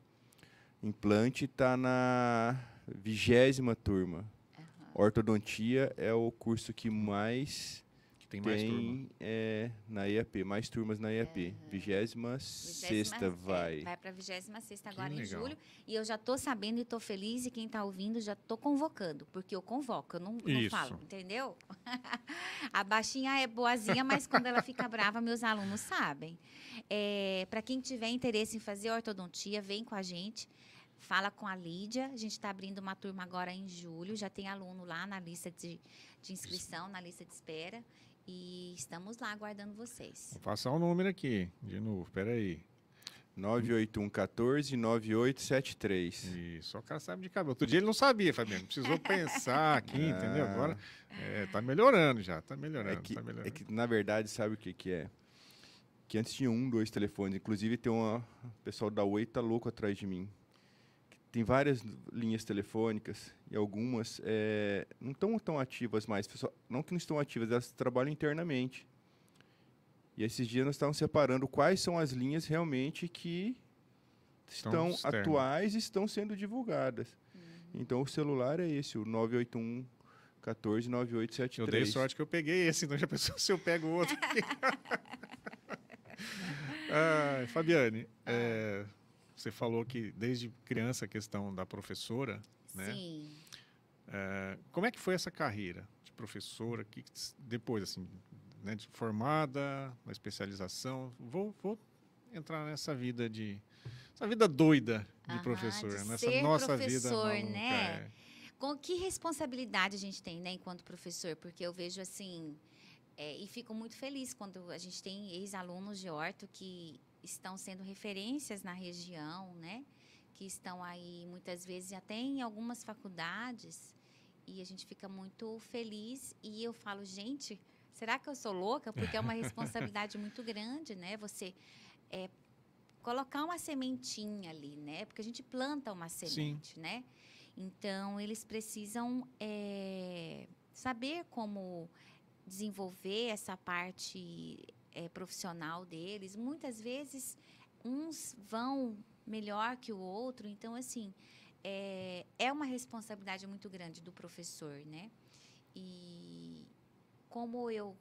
Implante está na vigésima turma. Ortodontia é o curso que mais tem mais turma. tem é, na EAP, mais turmas na EAP. Vigésima sexta Vigésima- vai. É, vai para a 26 agora em legal. julho. E eu já estou sabendo e estou feliz. E quem está ouvindo, já estou convocando. Porque eu convoco, eu não, não falo, entendeu? *laughs* a baixinha é boazinha, mas quando ela fica brava, meus alunos sabem. para quem tiver interesse em fazer ortodontia, vem com a gente. Fala com a Lídia. A gente está abrindo uma turma agora em julho. Já tem aluno lá na lista de, de inscrição, na lista de espera. E estamos lá aguardando vocês. Vou passar o número aqui, de novo, peraí. 98114 9873. Isso, só o cara sabe de cabeça. Outro dia ele não sabia, Fabiano. Precisou *laughs* pensar aqui, entendeu? Ah. Agora é, tá melhorando já, tá melhorando, É que, tá melhorando. é que, na verdade, sabe o que, que é? Que antes tinha um, dois telefones. Inclusive, tem uma. O pessoal da Oi tá louco atrás de mim. Tem várias linhas telefônicas e algumas eh, não estão tão ativas mais. Pessoal- Não que não estão ativas, elas trabalham internamente. E esses dias nós estávamos separando quais são as linhas realmente que Estão estão atuais e estão sendo divulgadas. Então o celular é esse, o 981 14 9873. Eu dei sorte que eu peguei esse, então já pensou se eu pego o outro. Ai, *laughs* *laughs* Fabiane, é, você falou que desde criança a questão da professora, né? Sim. É, como é que foi essa carreira de professora? Que, depois, assim, né, de formada, na especialização, vou, vou entrar nessa vida de essa vida doida de Aham, professor, de nessa ser nossa vida professor, maluca, né? é. Com que responsabilidade a gente tem, né, enquanto professor? Porque eu vejo assim, é, e fico muito feliz quando a gente tem ex-alunos de orto que estão sendo referências na região, né? Que estão aí muitas vezes até em algumas faculdades e a gente fica muito feliz e eu falo, gente, será que eu sou louca? Porque é uma *laughs* responsabilidade muito grande, né? Você é, colocar uma sementinha ali, né? Porque a gente planta uma semente, né? Então, eles precisam é, saber como desenvolver essa parte é, profissional deles. Muitas vezes, uns vão melhor que o outro. Então, assim, é, é uma responsabilidade muito grande do professor, né? E como eu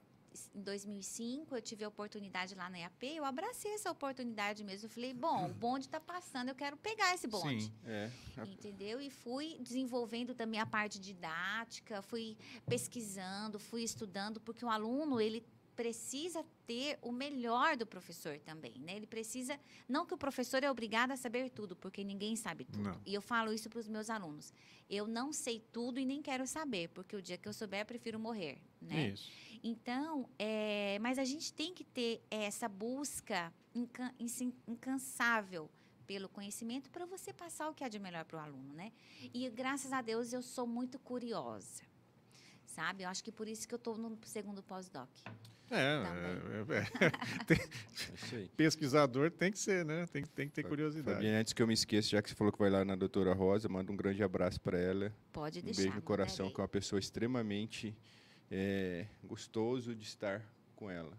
em 2005 eu tive a oportunidade lá na EAP, eu abracei essa oportunidade mesmo. Eu falei, bom, o bonde está passando, eu quero pegar esse bonde. Sim. É, Entendeu? E fui desenvolvendo também a parte didática, fui pesquisando, fui estudando, porque o aluno, ele precisa ter o melhor do professor também, né? Ele precisa, não que o professor é obrigado a saber tudo, porque ninguém sabe tudo. Não. E eu falo isso para os meus alunos. Eu não sei tudo e nem quero saber, porque o dia que eu souber, eu prefiro morrer, né? Isso. Então, é, mas a gente tem que ter essa busca insin- incansável pelo conhecimento para você passar o que há de melhor para o aluno, né? E graças a Deus eu sou muito curiosa, sabe? Eu acho que por isso que eu estou no segundo pós-doc. É, é, é, *laughs* é isso aí. pesquisador tem que ser, né? Tem, tem que ter curiosidade. Fabiane, antes que eu me esqueça, já que você falou que vai lá na doutora Rosa, manda um grande abraço para ela. Pode Um deixar. beijo no coração, que é uma pessoa extremamente é, gostoso de estar com ela.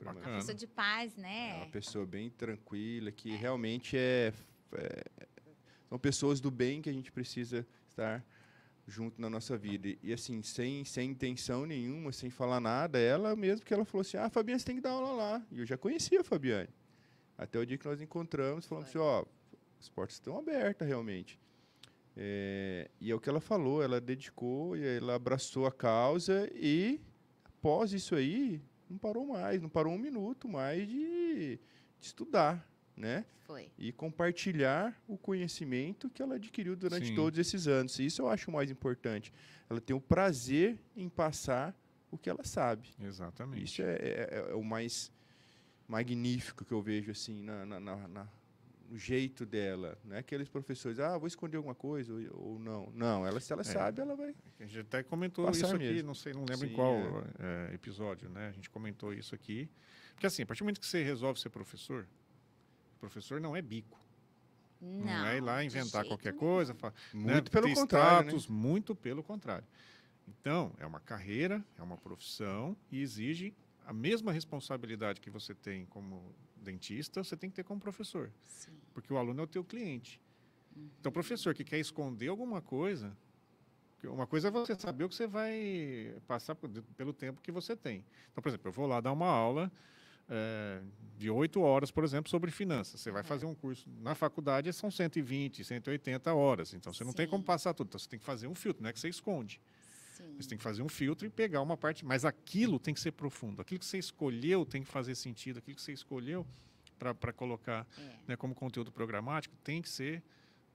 Bacana. Pessoa de paz, É né? uma pessoa bem tranquila, que realmente é, é- São pessoas do bem que a gente precisa estar junto na nossa vida. E, assim, sem, sem intenção nenhuma, sem falar nada, ela mesmo que ela falou assim, ah, Fabiane, você tem que dar aula lá. E eu já conhecia a Fabiane. Até o dia que nós encontramos, falamos assim, ó, as portas estão abertas realmente. É, e é o que ela falou, ela dedicou e ela abraçou a causa e após isso aí, não parou mais, não parou um minuto mais de, de estudar, né? Foi. E compartilhar o conhecimento que ela adquiriu durante Sim. todos esses anos. Isso eu acho o mais importante. Ela tem o prazer em passar o que ela sabe. Exatamente. Isso é, é- é o mais magnífico que eu vejo assim na, na- na- na- no jeito dela. Não é aqueles professores, ah, vou esconder alguma coisa ou, ou não. Não, ela se ela sabe, ela vai. A gente até comentou isso aqui, mesmo. não sei, não lembro em Sim, qual é, episódio, né? A gente comentou isso aqui. Porque assim, a partir do momento que você resolve ser professor, professor não é bico. Não, Não, é ir lá inventar qualquer nenhum. coisa. fa- né, Muito pelo ter contrário, né? status, muito pelo contrário. Então, é uma carreira, é uma profissão e exige a mesma responsabilidade que você tem como dentista, você tem que ter como professor. Sim. Porque o aluno é o teu cliente. Uhum. Então, o professor que quer esconder alguma coisa, que uma coisa é você saber o que você vai passar pelo tempo que você tem. Então, por exemplo, eu vou lá dar uma aula eh, de oito horas, por exemplo, sobre finanças. Você vai Aham. fazer um curso na faculdade, são 120, 180 horas. Então, você não tem como passar tudo. Então, você tem que fazer um filtro, não é que você esconde. Sim. Você tem que fazer um filtro e pegar uma parte. Mas aquilo tem que ser profundo. Aquilo que você escolheu tem que fazer sentido. Aquilo que você escolheu para colocar É. né, como conteúdo programático tem que ser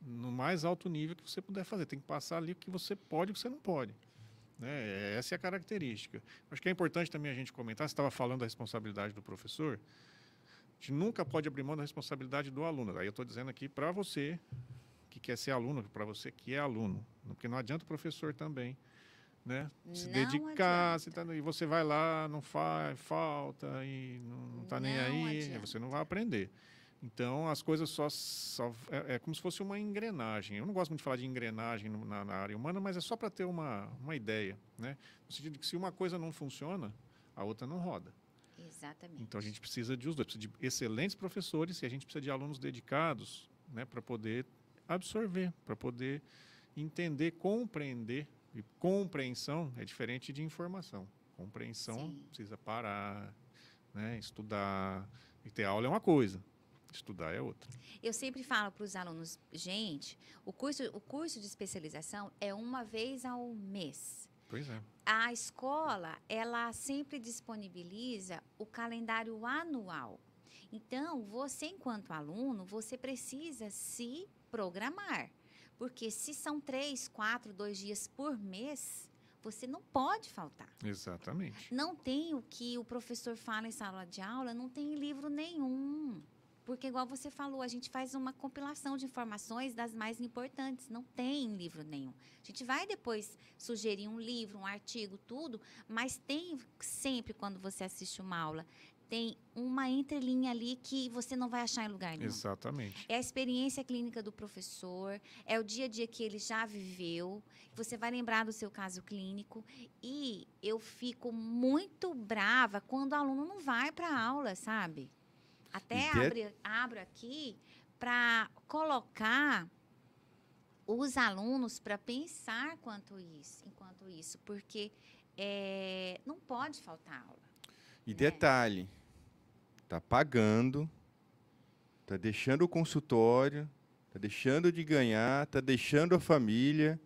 no mais alto nível que você puder fazer. Tem que passar ali o que você pode e o que você não pode. Né? Essa é a característica. Acho que é importante também a gente comentar, você estava falando da responsabilidade do professor, a gente nunca pode abrir mão da responsabilidade do aluno. Aí eu estou dizendo aqui para você que quer ser aluno, para você que é aluno. Porque não adianta o professor também né? se Não dedicar, se tá- e você vai lá, não faz, falta e não está nem aí adianta. você não vai aprender. Então, as coisas só, só é, é como se fosse uma engrenagem. Eu não gosto muito de falar de engrenagem na, na área humana, mas é só para ter uma, uma ideia, né? No sentido de que se uma coisa não funciona, a outra não roda. Exatamente. Então, a gente precisa de os dois, precisa de excelentes professores e a gente precisa de alunos dedicados, né, para poder absorver, para poder entender, compreender. E compreensão é diferente de informação. Compreensão Sim. precisa parar, né, estudar. E ter aula é uma coisa, estudar é outra. Eu sempre falo para os alunos, gente, o curso, o curso de especialização é uma vez ao mês. Pois é. A escola, ela sempre disponibiliza o calendário anual. Então, você enquanto aluno, você precisa se programar. Porque se são três, quatro, dois dias por mês, você não pode faltar. Exatamente. Não tem o que o professor fala em sala de aula, não tem em livro nenhum. Porque, igual você falou, a gente faz uma compilação de informações das mais importantes. Não tem em livro nenhum. A gente vai depois sugerir um livro, um artigo, tudo, mas tem sempre, quando você assiste uma aula, tem uma entrelinha ali que você não vai achar em lugar nenhum. Exatamente. É a experiência clínica do professor, é o dia a dia que ele já viveu. Você vai lembrar do seu caso clínico. E eu fico muito brava quando o aluno não vai para a aula, sabe? Até de- abre, abro aqui para colocar os alunos para pensar quanto isso, enquanto isso, porque é, não pode faltar aula. E né? detalhe, tá pagando, tá deixando o consultório, tá deixando de ganhar, tá deixando a família.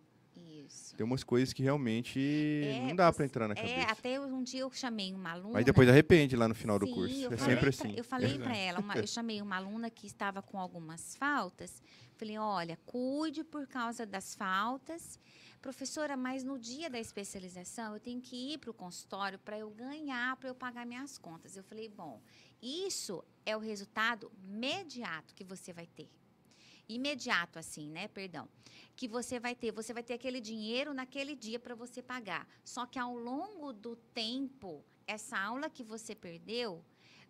Tem umas coisas que realmente É, não dá para entrar na É, cabeça. até um dia eu chamei uma aluna. Mas depois arrepende lá no final do Sim, curso. eu É sempre pra- assim. Eu falei é. para ela, uma- eu chamei uma aluna que estava com algumas faltas. Falei, olha, cuide por causa das faltas. Professora, mas no dia da especialização eu tenho que ir para o consultório para eu ganhar, para eu pagar minhas contas. Eu falei, bom, isso é o resultado imediato que você vai ter. Imediato, assim, né? Perdão. Que você vai ter. Você vai ter aquele dinheiro naquele dia para você pagar. Só que ao longo do tempo, essa aula que você perdeu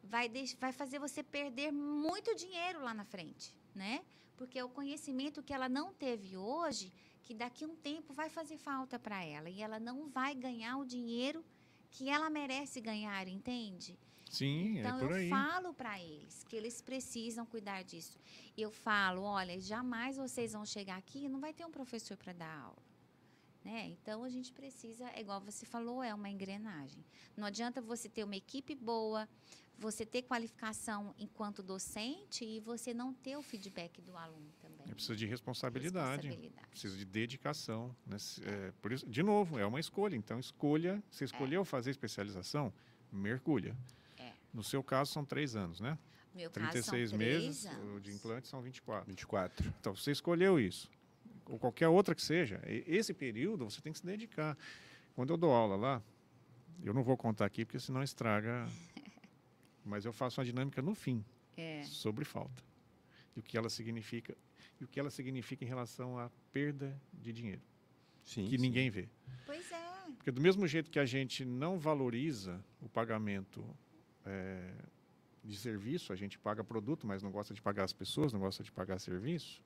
vai, vai fazer você perder muito dinheiro lá na frente, né? Porque é o conhecimento que ela não teve hoje, que daqui a um tempo vai fazer falta para ela. E ela não vai ganhar o dinheiro que ela merece ganhar, entende? Sim, Então é por eu aí. falo para eles que eles precisam cuidar disso. Eu falo, olha, jamais vocês vão chegar aqui e não vai ter um professor para dar aula. Né? Então a gente precisa, é igual você falou, é uma engrenagem. Não adianta você ter uma equipe boa, você ter qualificação enquanto docente e você não ter o feedback do aluno também. É preciso de responsabilidade. Responsabilidade. Precisa de dedicação. Né? Se- é, por isso, de novo, é uma escolha. Então, escolha. Você escolheu fazer especialização, mergulha. No seu caso, são três anos, né? Meu caso, são 36 três meses, o anos. de implante são 24. 24. Então, você escolheu isso. Ou qualquer outra que seja. Esse período, você tem que se dedicar. Quando eu dou aula lá, eu não vou contar aqui, porque senão estraga. *laughs* Mas eu faço uma dinâmica no fim É. sobre falta. E o que ela significa. E o que ela significa em relação à perda de dinheiro, Sim. que sim. ninguém vê. Pois é. Porque do mesmo jeito que a gente não valoriza o pagamento eh, de serviço, a gente paga produto, mas não gosta de pagar as pessoas, não gosta de pagar serviço,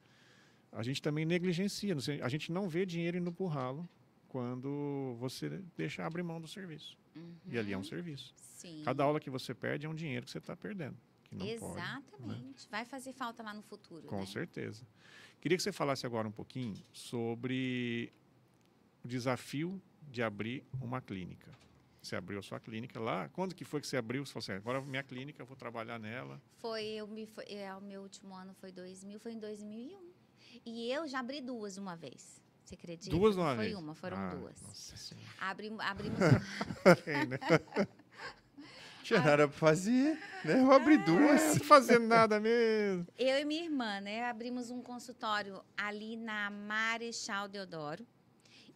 a gente também negligencia. A gente não vê dinheiro indo para o ralo quando você deixa abrir mão do serviço. E ali é um Uhum. serviço. Sim. Cada aula que você perde é um dinheiro que você está perdendo. Que não pode, né? Exatamente. Vai fazer falta lá no futuro, Com né? certeza. Queria que você falasse agora um pouquinho sobre o desafio de abrir uma clínica. Você abriu a sua clínica lá. Quando que foi que você abriu? Você falou assim, agora minha clínica, eu vou trabalhar nela. Foi, eu me, foi, é, o meu último ano foi 2000, foi em 2001. E eu já abri duas uma vez. Você acredita? Duas Não uma foi vez? uma, foram Ah, duas. Nossa Senhora. Abri, abrimos *laughs* né? *laughs* Tinha nada pra fazer, né? Vou abrir Não duas. tô fazendo nada mesmo. Eu e minha irmã, né? Abrimos um consultório ali na Marechal Deodoro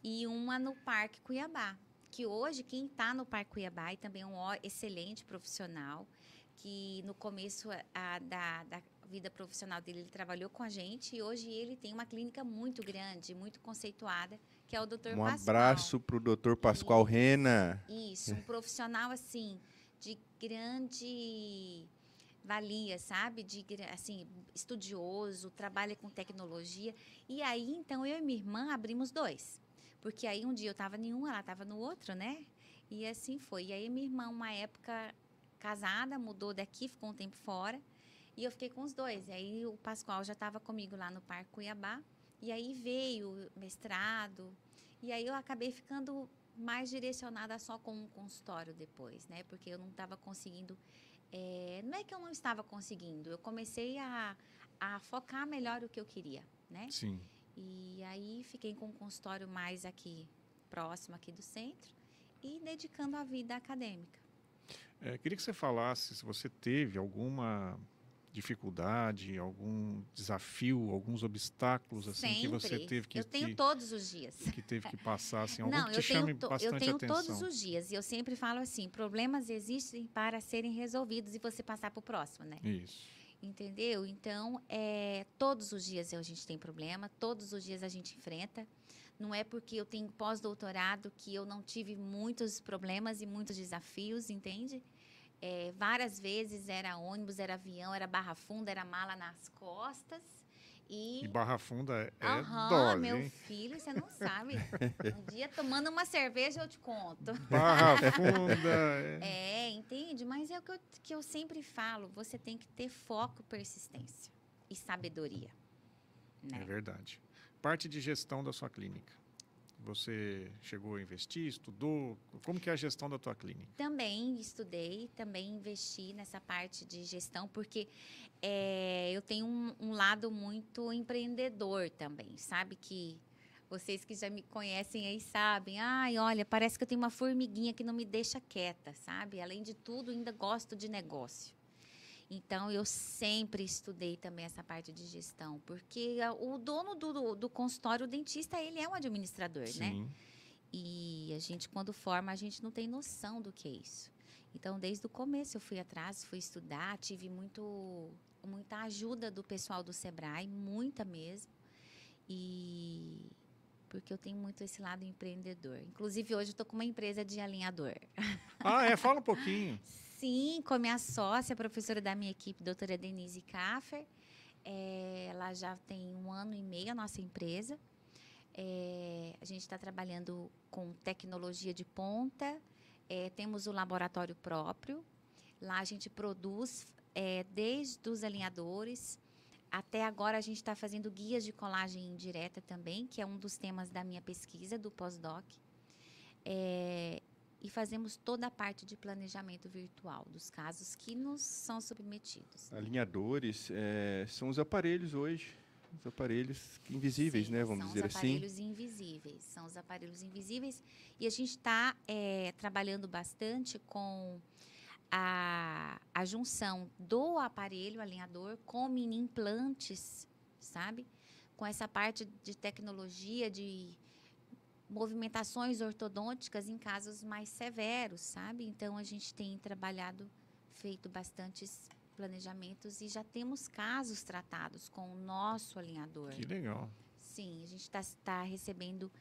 e uma no Parque Cuiabá. Que hoje, quem está no Parque Cuiabá e também é um excelente profissional, que no começo a- da, da vida profissional dele, ele trabalhou com a gente e hoje ele tem uma clínica muito grande, muito conceituada, que é o Dr. Um Pascoal. abraço pro Dr. Pascoal Isso. Rena. Isso, um profissional assim de grande valia, sabe? De assim, estudioso, trabalha com tecnologia. E aí, então, eu e minha irmã abrimos dois. Porque aí um dia eu estava em um, ela estava no outro, né? E assim foi. E aí minha irmã, uma época casada, mudou daqui, ficou um tempo fora. E eu fiquei com os dois. E aí o Pascoal já estava comigo lá no Parque Cuiabá. E aí veio mestrado. E aí eu acabei ficando mais direcionada só com um consultório depois, né? Porque eu não estava conseguindo. eh, não é que eu não estava conseguindo, eu comecei a, a focar melhor o que eu queria, né? Sim. E aí fiquei com um consultório mais aqui, próximo aqui do centro, e dedicando a vida acadêmica. É, queria que você falasse se você teve alguma dificuldade, algum desafio, alguns obstáculos assim que você Sempre. teve que, eu tenho que, todos os dias. que teve que passar, assim, *laughs* algum Não, que eu te chame tenho, bastante eu tenho atenção. todos os dias. E eu sempre falo assim: problemas existem para serem resolvidos e você passar para o próximo, né? Isso. Entendeu? Então, é, todos os dias a gente tem problema, todos os dias a gente enfrenta. Não é porque eu tenho pós-doutorado que eu não tive muitos problemas e muitos desafios, entende? É, várias vezes era ônibus, era avião, era barra funda, era mala nas costas. E, E Barra Funda é Aham, dose, meu hein? filho, você não sabe. um dia tomando uma cerveja eu te conto. Barra Funda. é- *laughs* É, entende? Mas é o que eu, que eu sempre falo: você tem que ter foco, persistência e sabedoria. É Né? verdade. Parte de gestão da sua clínica. Você chegou a investir, estudou? Como que é a gestão da tua clínica? Também estudei, também investi nessa parte de gestão, porque é, eu tenho um, um lado muito empreendedor também, sabe? Que vocês que já me conhecem aí sabem. Ai, olha, parece que eu tenho uma formiguinha que não me deixa quieta, sabe? Além de tudo, ainda gosto de negócio. Então, eu sempre estudei também essa parte de gestão, porque o dono do, do, consultório, o dentista, ele é um administrador, né? Sim. E a gente, quando forma, a gente não tem noção do que é isso. Então, desde o começo, eu fui atrás, fui estudar, tive muito, muita ajuda do pessoal do Sebrae, muita mesmo. E porque eu tenho muito esse lado empreendedor. Inclusive, hoje eu estou com uma empresa de alinhador. Ah, é? Fala um pouquinho. *laughs* Sim, com a minha sócia, a professora da minha equipe, doutora Denise Kaffer. É, ela já tem um ano e meio, a nossa empresa. É, a gente está trabalhando com tecnologia de ponta. É, temos o laboratório próprio. Lá a gente produz desde os alinhadores. Até agora a gente está fazendo guias de colagem indireta também, que é um dos temas da minha pesquisa, do pós-doc. É, e fazemos toda a parte de planejamento virtual dos casos que nos são submetidos. Alinhadores é, são os aparelhos hoje. Os aparelhos invisíveis, Sim, né? Vamos são dizer os assim. aparelhos invisíveis. São os aparelhos invisíveis. E a gente está trabalhando bastante com a, a junção do aparelho alinhador com mini implantes, sabe? Com essa parte de tecnologia, de movimentações ortodônticas em casos mais severos, sabe? Então a gente tem trabalhado, feito bastantes planejamentos e já temos casos tratados com o nosso alinhador. Que legal. Sim, a gente está recebendo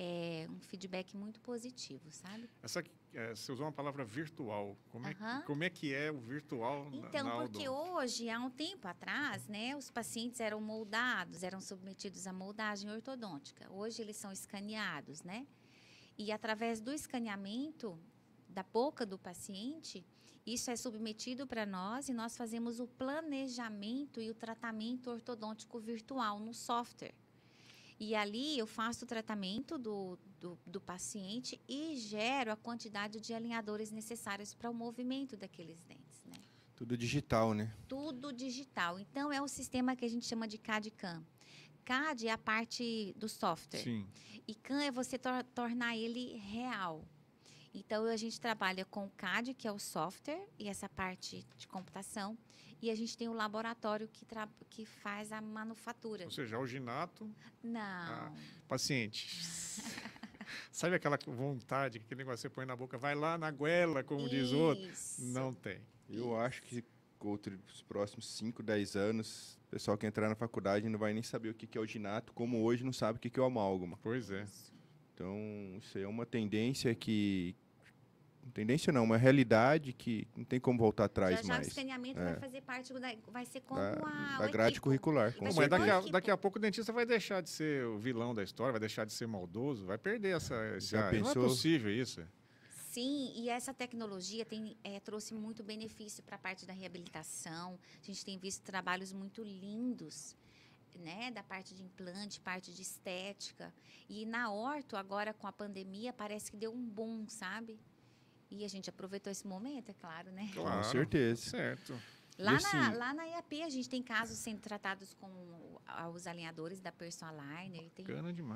é, um feedback muito positivo, sabe? Essa, é, você usou uma palavra virtual. Como, é, Aham. que- como é que é o virtual na- Então, na porque Aldon? hoje, há um tempo atrás, né, os pacientes eram moldados, eram submetidos à moldagem ortodôntica. Hoje eles são escaneados, né? E através do escaneamento da boca do paciente, isso é submetido para nós e nós fazemos o planejamento e o tratamento ortodôntico virtual no software. E ali eu faço o tratamento do, do, do paciente e gero a quantidade de alinhadores necessários para o movimento daqueles dentes. Né? Tudo digital, né? Tudo digital. Então, é o sistema que a gente chama de CAD-CAM. CAD é a parte do software. Sim. E CAM é você tor tornar ele real. Então, a gente trabalha com o CAD, que é o software, e essa parte de computação. E a gente tem o laboratório que, que faz a manufatura. Ou seja, o ginato. Não. Ah, paciente. *laughs* Sabe aquela vontade, aquele negócio que você põe na boca, vai lá na goela, como Isso. diz outro? Não tem. Eu Isso. acho que outros próximos 5, 10 anos, o pessoal que entrar na faculdade não vai nem saber o que que é o ginato, como hoje não sabe o que que é o amálgama. Pois é. Isso. Então, isso aí é uma tendência que. Tendência não, uma realidade que não tem como voltar atrás já já o mais. escaneamento É. vai fazer parte da, vai ser como Da, a da o grade equipo. curricular, com certeza. daqui a, equipe. daqui a pouco o dentista vai deixar de ser o vilão da história, vai deixar de ser maldoso, vai perder essa. esse Já ar. Não é pensou? possível isso. Sim, e essa tecnologia tem, eh, trouxe muito benefício para a parte da reabilitação. A gente tem visto trabalhos muito lindos, né, da parte de implante, parte de estética. E na orto, agora com a pandemia, parece que deu um boom, sabe? E a gente aproveitou esse momento, é claro, né? Com Claro. certeza. Certo. Lá, assim- na, lá na IAP, a gente tem casos sendo tratados com os alinhadores da Personaligner. Tem Bacana demais.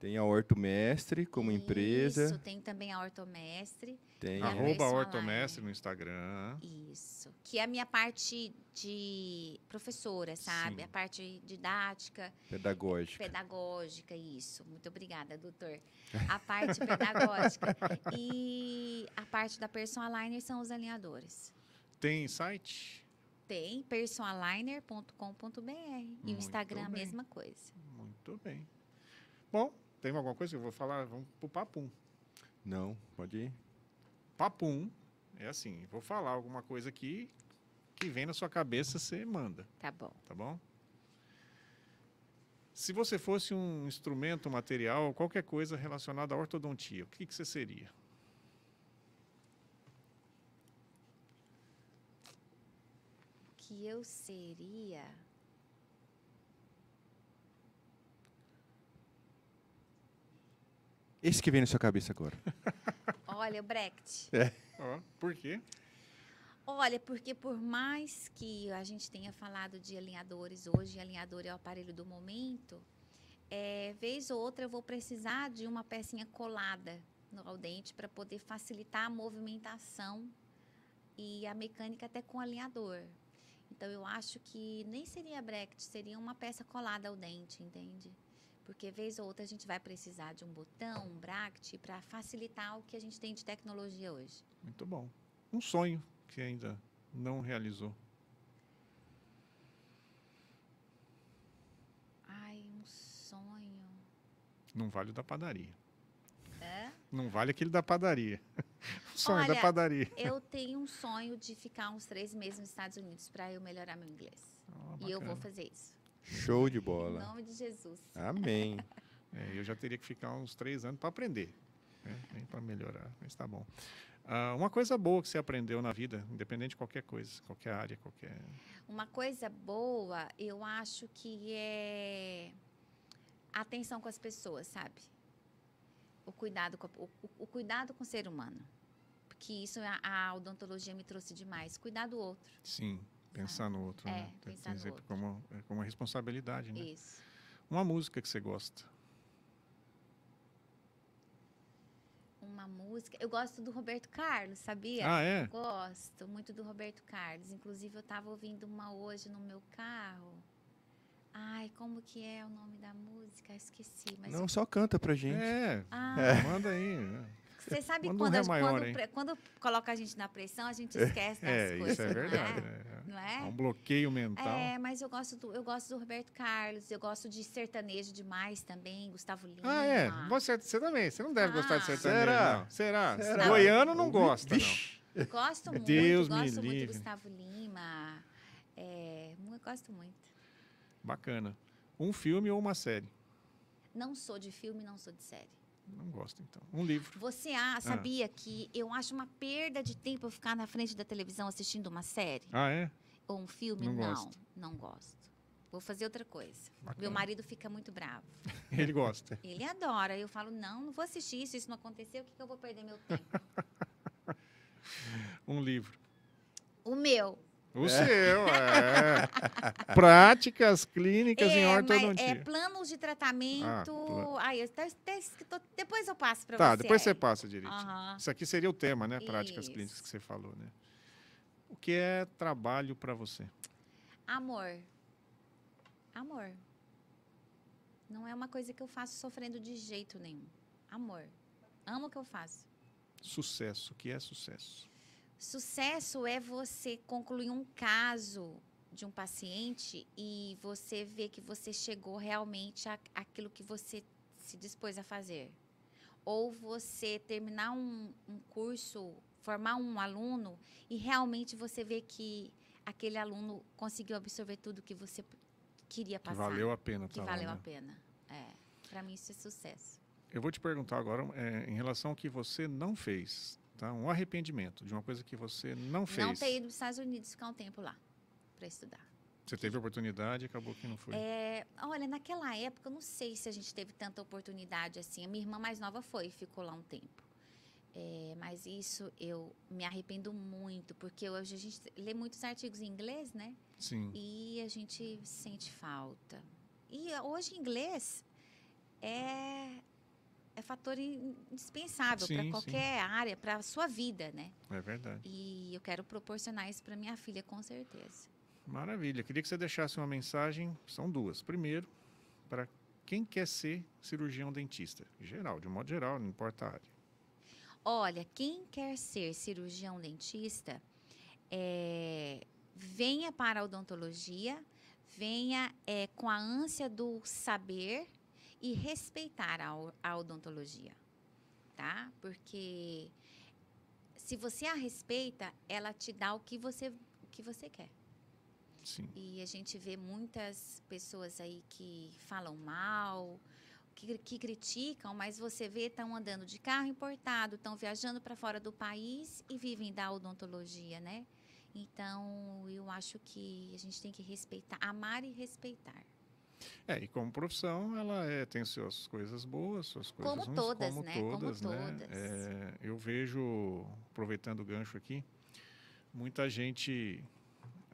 Tem a Ortomestre como empresa. Isso, tem também a Ortomestre. Tem a a- Arroba Personaligner. Ortomestre no Instagram. Isso. Que é a minha parte de professora, sabe? Sim. A parte didática, pedagógica. pedagógica, isso. Muito obrigada, doutor. A parte pedagógica. *laughs* E a parte da Personaligner são os alinhadores. Tem site? Tem personaligner.com.br. E Muito o Instagram a bem. mesma coisa. Muito bem. Bom, tem alguma coisa que eu vou falar? Vamos pro papum. Não, pode ir. Papum é assim, vou falar alguma coisa aqui que vem na sua cabeça, você manda, Tá bom. tá bom? Se você fosse um instrumento, material, qualquer coisa relacionada à ortodontia, o que, que você seria? Que eu seria. Esse que vem na sua cabeça agora. *laughs* Olha, o Brecht. Ó, por quê? Olha, porque por mais que a gente tenha falado de alinhadores hoje, alinhador é o aparelho do momento, é, vez ou outra eu vou precisar de uma pecinha colada no ao dente para poder facilitar a movimentação e a mecânica até com alinhador. Então eu acho que nem seria Brecht, seria uma peça colada ao dente, entende? Porque vez ou outra a gente vai precisar de um botão, um bracket para facilitar o que a gente tem de tecnologia hoje. Muito bom. Um sonho que ainda não realizou. Ai, um sonho. Não vale o da padaria. É? Não vale aquele da padaria. O *laughs* sonho da Olha, padaria. Eu tenho um sonho de ficar uns três meses nos Estados Unidos para eu melhorar meu inglês. Ó, E eu vou fazer isso. Show de Em bola. nome de Jesus. Amém. *laughs* É, eu já teria que ficar uns três anos para aprender, né? nem para melhorar, mas tá bom. Ah, uma coisa boa que você aprendeu na vida, independente de qualquer coisa, qualquer área, qualquer. Uma coisa boa, eu acho que é a atenção com as pessoas, sabe? O cuidado com, a- o, o- o cuidado com o ser humano. Porque isso a, a odontologia me trouxe demais. Cuidar do outro. Sim, pensar no outro. É, né? Tem pensar no outro. Como, é como uma responsabilidade, né? Isso. Uma música que você gosta. Uma música. Eu gosto do Roberto Carlos, sabia? Ah, é? Gosto muito do Roberto Carlos. Inclusive, eu estava ouvindo uma hoje no meu carro. Ai, como que é o nome da música? Esqueci. Mas Não, só canta pra gente. É, Ah, manda aí. né? você sabe um quando, a- maior quando, quando coloca a gente na pressão, a gente esquece das É, coisas. isso é verdade. é? né? Não É é? um bloqueio mental. É, mas eu gosto, do, eu gosto do Roberto Carlos, eu gosto de sertanejo demais também, Gustavo Lima. Ah, é? Você, você também. Você não deve gostar de Ah. sertanejo, Será? não. Será? Será? Goiano não gosta, não. Gosto muito, Deus me gosto muito livre. do Gustavo Lima. É, gosto muito. Bacana. Um filme ou uma série? Não sou de filme, não sou de série. Não gosta, então. Um livro. Você ah, sabia que eu acho uma perda de tempo eu ficar na frente da televisão assistindo uma série Ah, é? ou um filme? Não Não, gosta. não gosto. Vou fazer outra coisa. Bacana. Meu marido fica muito bravo. *laughs* Ele gosta. Ele adora. Eu falo, não, não vou assistir isso, isso não aconteceu, o que, que eu vou perder meu tempo? *laughs* Um livro. o meu. O seu, é. Práticas clínicas em mas ortodontia. é planos de tratamento. Ah, Ai, eu tá- tá escrito- depois eu passo para Tá, você. depois você passa direito. Aham. Isso aqui seria o tema, né? Práticas Isso. clínicas que você falou, né? O que é trabalho para você? Amor. Amor. Não é uma coisa que eu faço sofrendo de jeito nenhum. Amor. Amo o que eu faço. Sucesso. O que é sucesso? Sucesso é você concluir um caso de um paciente e você ver que você chegou realmente àquilo que você se dispôs a fazer. Ou você terminar um, um curso, formar um aluno e realmente você ver que aquele aluno conseguiu absorver tudo que você queria Que passar. valeu a pena que tá lá, valeu né? a pena. É. Para mim isso é sucesso. Eu vou te perguntar agora é, em relação ao que você não fez, tá? Um arrependimento de uma coisa que você não fez. Não ter ido para os Estados Unidos ficar um tempo lá para estudar. Você teve oportunidade e acabou que não foi. É, olha, naquela época, eu não sei se a gente teve tanta oportunidade assim. A minha irmã mais nova foi e ficou lá um tempo. É, mas isso eu me arrependo muito, porque hoje a gente lê muitos artigos em inglês, né? Sim. E a gente sente falta. E hoje inglês é, é fator in- indispensável Sim, para sim. qualquer área, para a sua vida, né? É verdade. E eu quero proporcionar isso para minha filha, com certeza. Maravilha. Queria que você deixasse uma mensagem. São duas. Primeiro, para quem quer ser cirurgião dentista, geral, de um modo geral, não importa a área. Olha, quem quer ser cirurgião dentista, é, venha para a odontologia, venha é, com a ânsia do saber e respeitar a, a odontologia, tá? Porque se você a respeita, ela te dá o que você, o que você quer. Sim. E a gente vê muitas pessoas aí que falam mal, que, que criticam, mas você vê estão andando de carro importado, estão viajando para fora do país e vivem da odontologia, né? Então, eu acho que a gente tem que respeitar, amar e respeitar. É, e como profissão, ela é, tem suas coisas boas, suas coisas Como ruins, todas, como né? Como todas, né? todas. É, eu vejo, aproveitando o gancho aqui, muita gente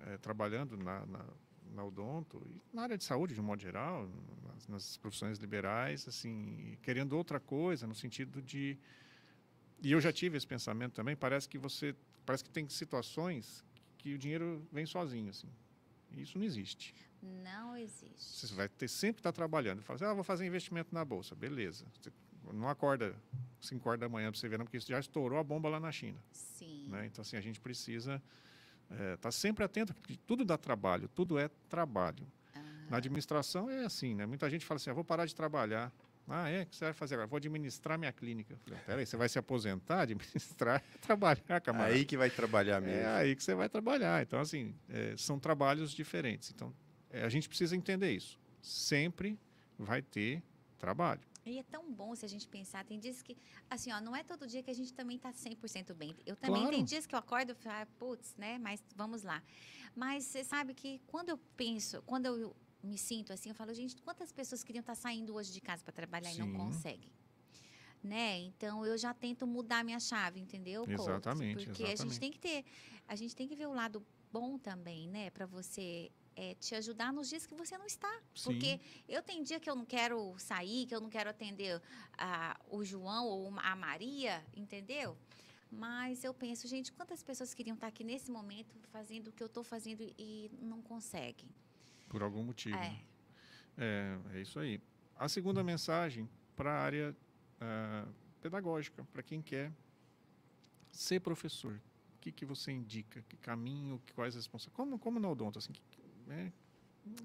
é, trabalhando na, na, na odonto e na área de saúde, de um modo geral, nas, nas profissões liberais, assim, querendo outra coisa, no sentido de... E eu já tive esse pensamento também, parece que você... Parece que tem situações que o dinheiro vem sozinho, assim. E isso não existe. Não existe. Você vai ter sempre estar trabalhando. Fala assim, ah, vou fazer investimento na bolsa. Beleza. Você não acorda 5 horas da manhã para você ver, não, porque isso já estourou a bomba lá na China. Sim. Né? Então, assim, a gente precisa estar sempre atento, porque tudo dá trabalho, tudo é trabalho. Na administração é assim, né? Muita gente fala assim, ah, vou parar de trabalhar. Ah, é? O que você vai fazer agora? Vou administrar minha clínica. Falei, peraí, você vai se aposentar? Administrar é *laughs* trabalhar, camarada. Aí que vai trabalhar mesmo. É aí que você vai trabalhar. Então, assim, é, são trabalhos diferentes. Então, é, a gente precisa entender isso. Sempre vai ter trabalho. E é tão bom se a gente pensar. Tem dias que, assim, ó, não é todo dia que a gente também tá 100% bem. Eu também Claro. tem dias que eu acordo e falo, ah, putz, né? Mas vamos lá. Mas você sabe que quando eu penso, quando eu me sinto assim, eu falo, gente, quantas pessoas queriam estar saindo hoje de casa para trabalhar e não Sim. conseguem? Né? Então eu já tento mudar minha chave, entendeu? Coach? Exatamente, Porque a gente exatamente. tem que ter, a gente tem que ver o lado bom também, né? Para você eh, te ajudar nos dias que você não está. Porque eu tenho dia que eu não quero sair, que eu não quero atender a, o João ou a Maria, entendeu? Mas eu penso, gente, quantas pessoas queriam estar aqui nesse momento fazendo o que eu estou fazendo e não conseguem? Por algum motivo. É. né? É, é isso aí. A segunda mensagem para a área ah, pedagógica, para quem quer ser professor. O que, que você indica? Que caminho? Que, quais responsabilidades? Como, como na odonto, assim, que, né?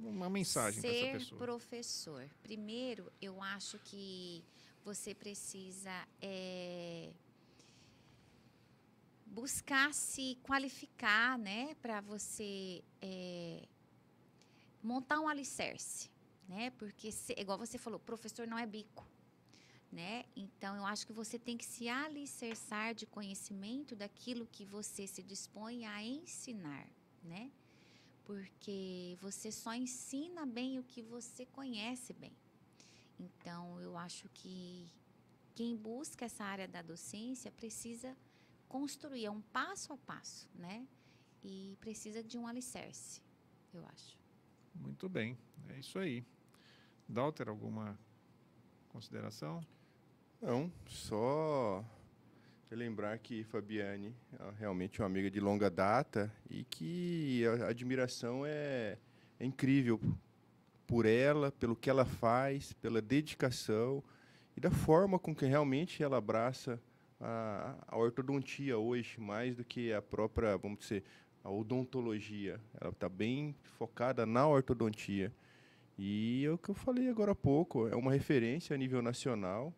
uma mensagem para essa Ser pessoa. professor. Primeiro, eu acho que você precisa é, buscar se qualificar, né, para você é, montar um alicerce, né? Porque se- igual você falou, professor não é bico. né? Então eu acho que você tem que se alicerçar de conhecimento daquilo que você se dispõe a ensinar, né? Porque você só ensina bem o que você conhece bem. Então eu acho que quem busca essa área da docência precisa construir é um passo a passo, né? E precisa de um alicerce, eu acho. Muito bem, é isso aí. Dalter, alguma consideração? Não, só lembrar que Fabiane é realmente uma amiga de longa data e que a admiração é, é incrível por ela, pelo que ela faz, pela dedicação e da forma com que realmente ela abraça a, a ortodontia hoje, mais do que a própria, vamos dizer, a odontologia. Ela está bem focada na ortodontia. E é o que eu falei agora há pouco, é uma referência a nível nacional,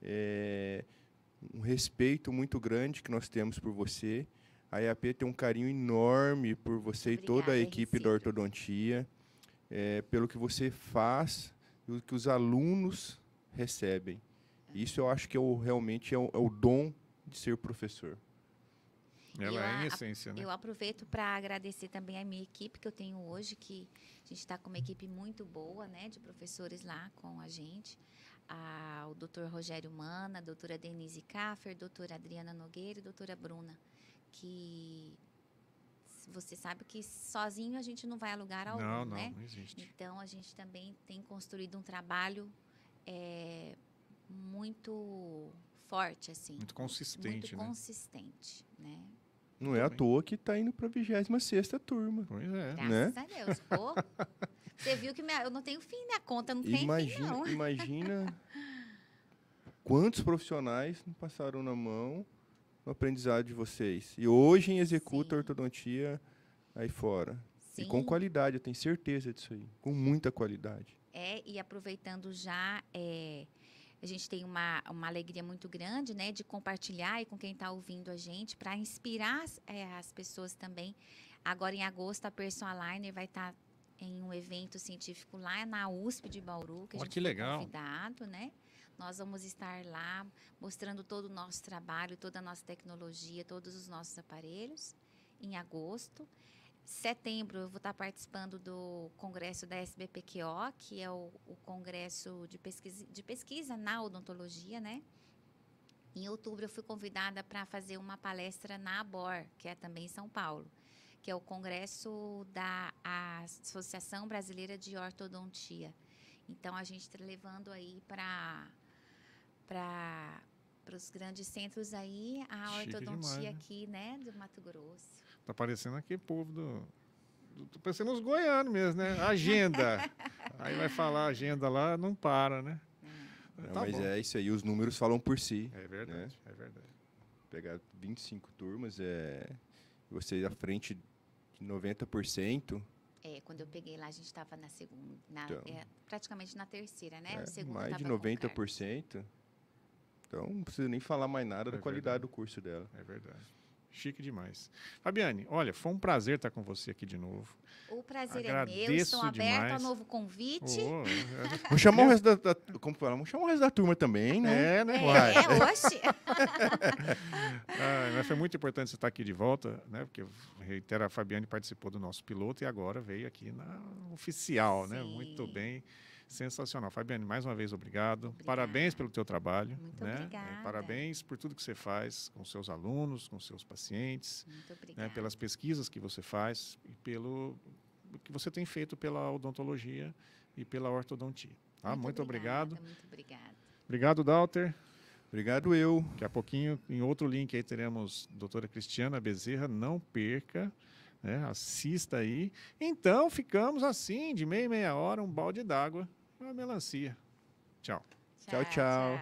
é um respeito muito grande que nós temos por você. A IAP tem um carinho enorme por você Obrigada, e toda a equipe da ortodontia, é, pelo que você faz e o que os alunos recebem. Isso eu acho que é o, realmente é o, é o dom de ser professor. Ela é em essência, né? Eu aproveito para agradecer também a minha equipe que eu tenho hoje, que a gente está com uma equipe muito boa, né, de professores lá com a gente. A, o doutor Rogério Mana, a doutora Denise Kaffer, a doutora Adriana Nogueira e a doutora Bruna, que você sabe que sozinho a gente não vai a lugar algum, não, não, né? Não, existe. Então, a gente também tem construído um trabalho é, muito forte, assim. Muito consistente, muito né? consistente, né? Não é à toa que está indo para a 26 turma. Pois é. Graças né? a Deus. Pô, *laughs* você viu que minha, eu não tenho fim, minha conta não tem imagina, fim, não. Imagina *laughs* quantos profissionais passaram na mão no aprendizado de vocês. E hoje executa a ortodontia aí fora. Sim. E com qualidade, eu tenho certeza disso aí. Com muita qualidade. É, e aproveitando já... É, a gente tem uma, uma alegria muito grande, né, de compartilhar e com quem está ouvindo a gente, para inspirar é, as pessoas também. Agora, em agosto, a Personaliner vai estar tá em um evento científico lá na USP de Bauru, que a gente que legal. convidado, né? Nós vamos estar lá mostrando todo o nosso trabalho, toda a nossa tecnologia, todos os nossos aparelhos, em agosto setembro eu vou estar participando do congresso da SBPQO, que é o, o congresso de pesquisa, de pesquisa na odontologia, né? Em outubro eu fui convidada para fazer uma palestra na ABOR, que é também em São Paulo, que é o congresso da Associação Brasileira de Ortodontia. Então a gente está levando aí para para os grandes centros aí a Chique ortodontia demais, né? aqui, né, do Mato Grosso. Tá parecendo aquele povo do. do tô parecendo os goianos mesmo, né? Agenda. *laughs* aí vai falar agenda lá, não para, né? Não, tá mas bom. é isso aí, os números falam por si. É verdade, né? é verdade. Pegar 25 turmas, é você à frente de 90%. É, quando eu peguei lá, a gente estava na segunda, na, então, é, praticamente na terceira, né? É, mais de 90%. Então, não precisa nem falar mais nada é da qualidade do curso dela. É verdade. Chique demais. Fabiane, olha, foi um prazer estar com você aqui de novo. O prazer Agradeço é meu. Estou aberto a novo convite. Oh, é. Vamos chamar o resto da, da, como fala? Vamos chamar o resto da turma também, né? É, né? É, é oxe. *laughs* ah, mas foi muito importante você estar aqui de volta, né? Porque reitero, a Fabiane participou do nosso piloto e agora veio aqui na oficial, né? Sim. né? Muito bem. Sensacional. Fabiane, mais uma vez, obrigado. Obrigada. Parabéns pelo teu trabalho. Muito né? obrigada. Parabéns por tudo que você faz com seus alunos, com seus pacientes. Muito né? obrigada. Né? Pelas pesquisas que você faz e pelo que você tem feito pela odontologia e pela ortodontia. Tá? Muito, muito obrigado. Muito obrigado. Obrigado, Dalter. Obrigado eu. Daqui a pouquinho, em outro link aí, teremos a doutora Cristiana Bezerra. Não perca. Né? Assista aí. Então, ficamos assim, de meia meia hora, um balde d'água uma melancia. Tchau, tchau. tchau. tchau.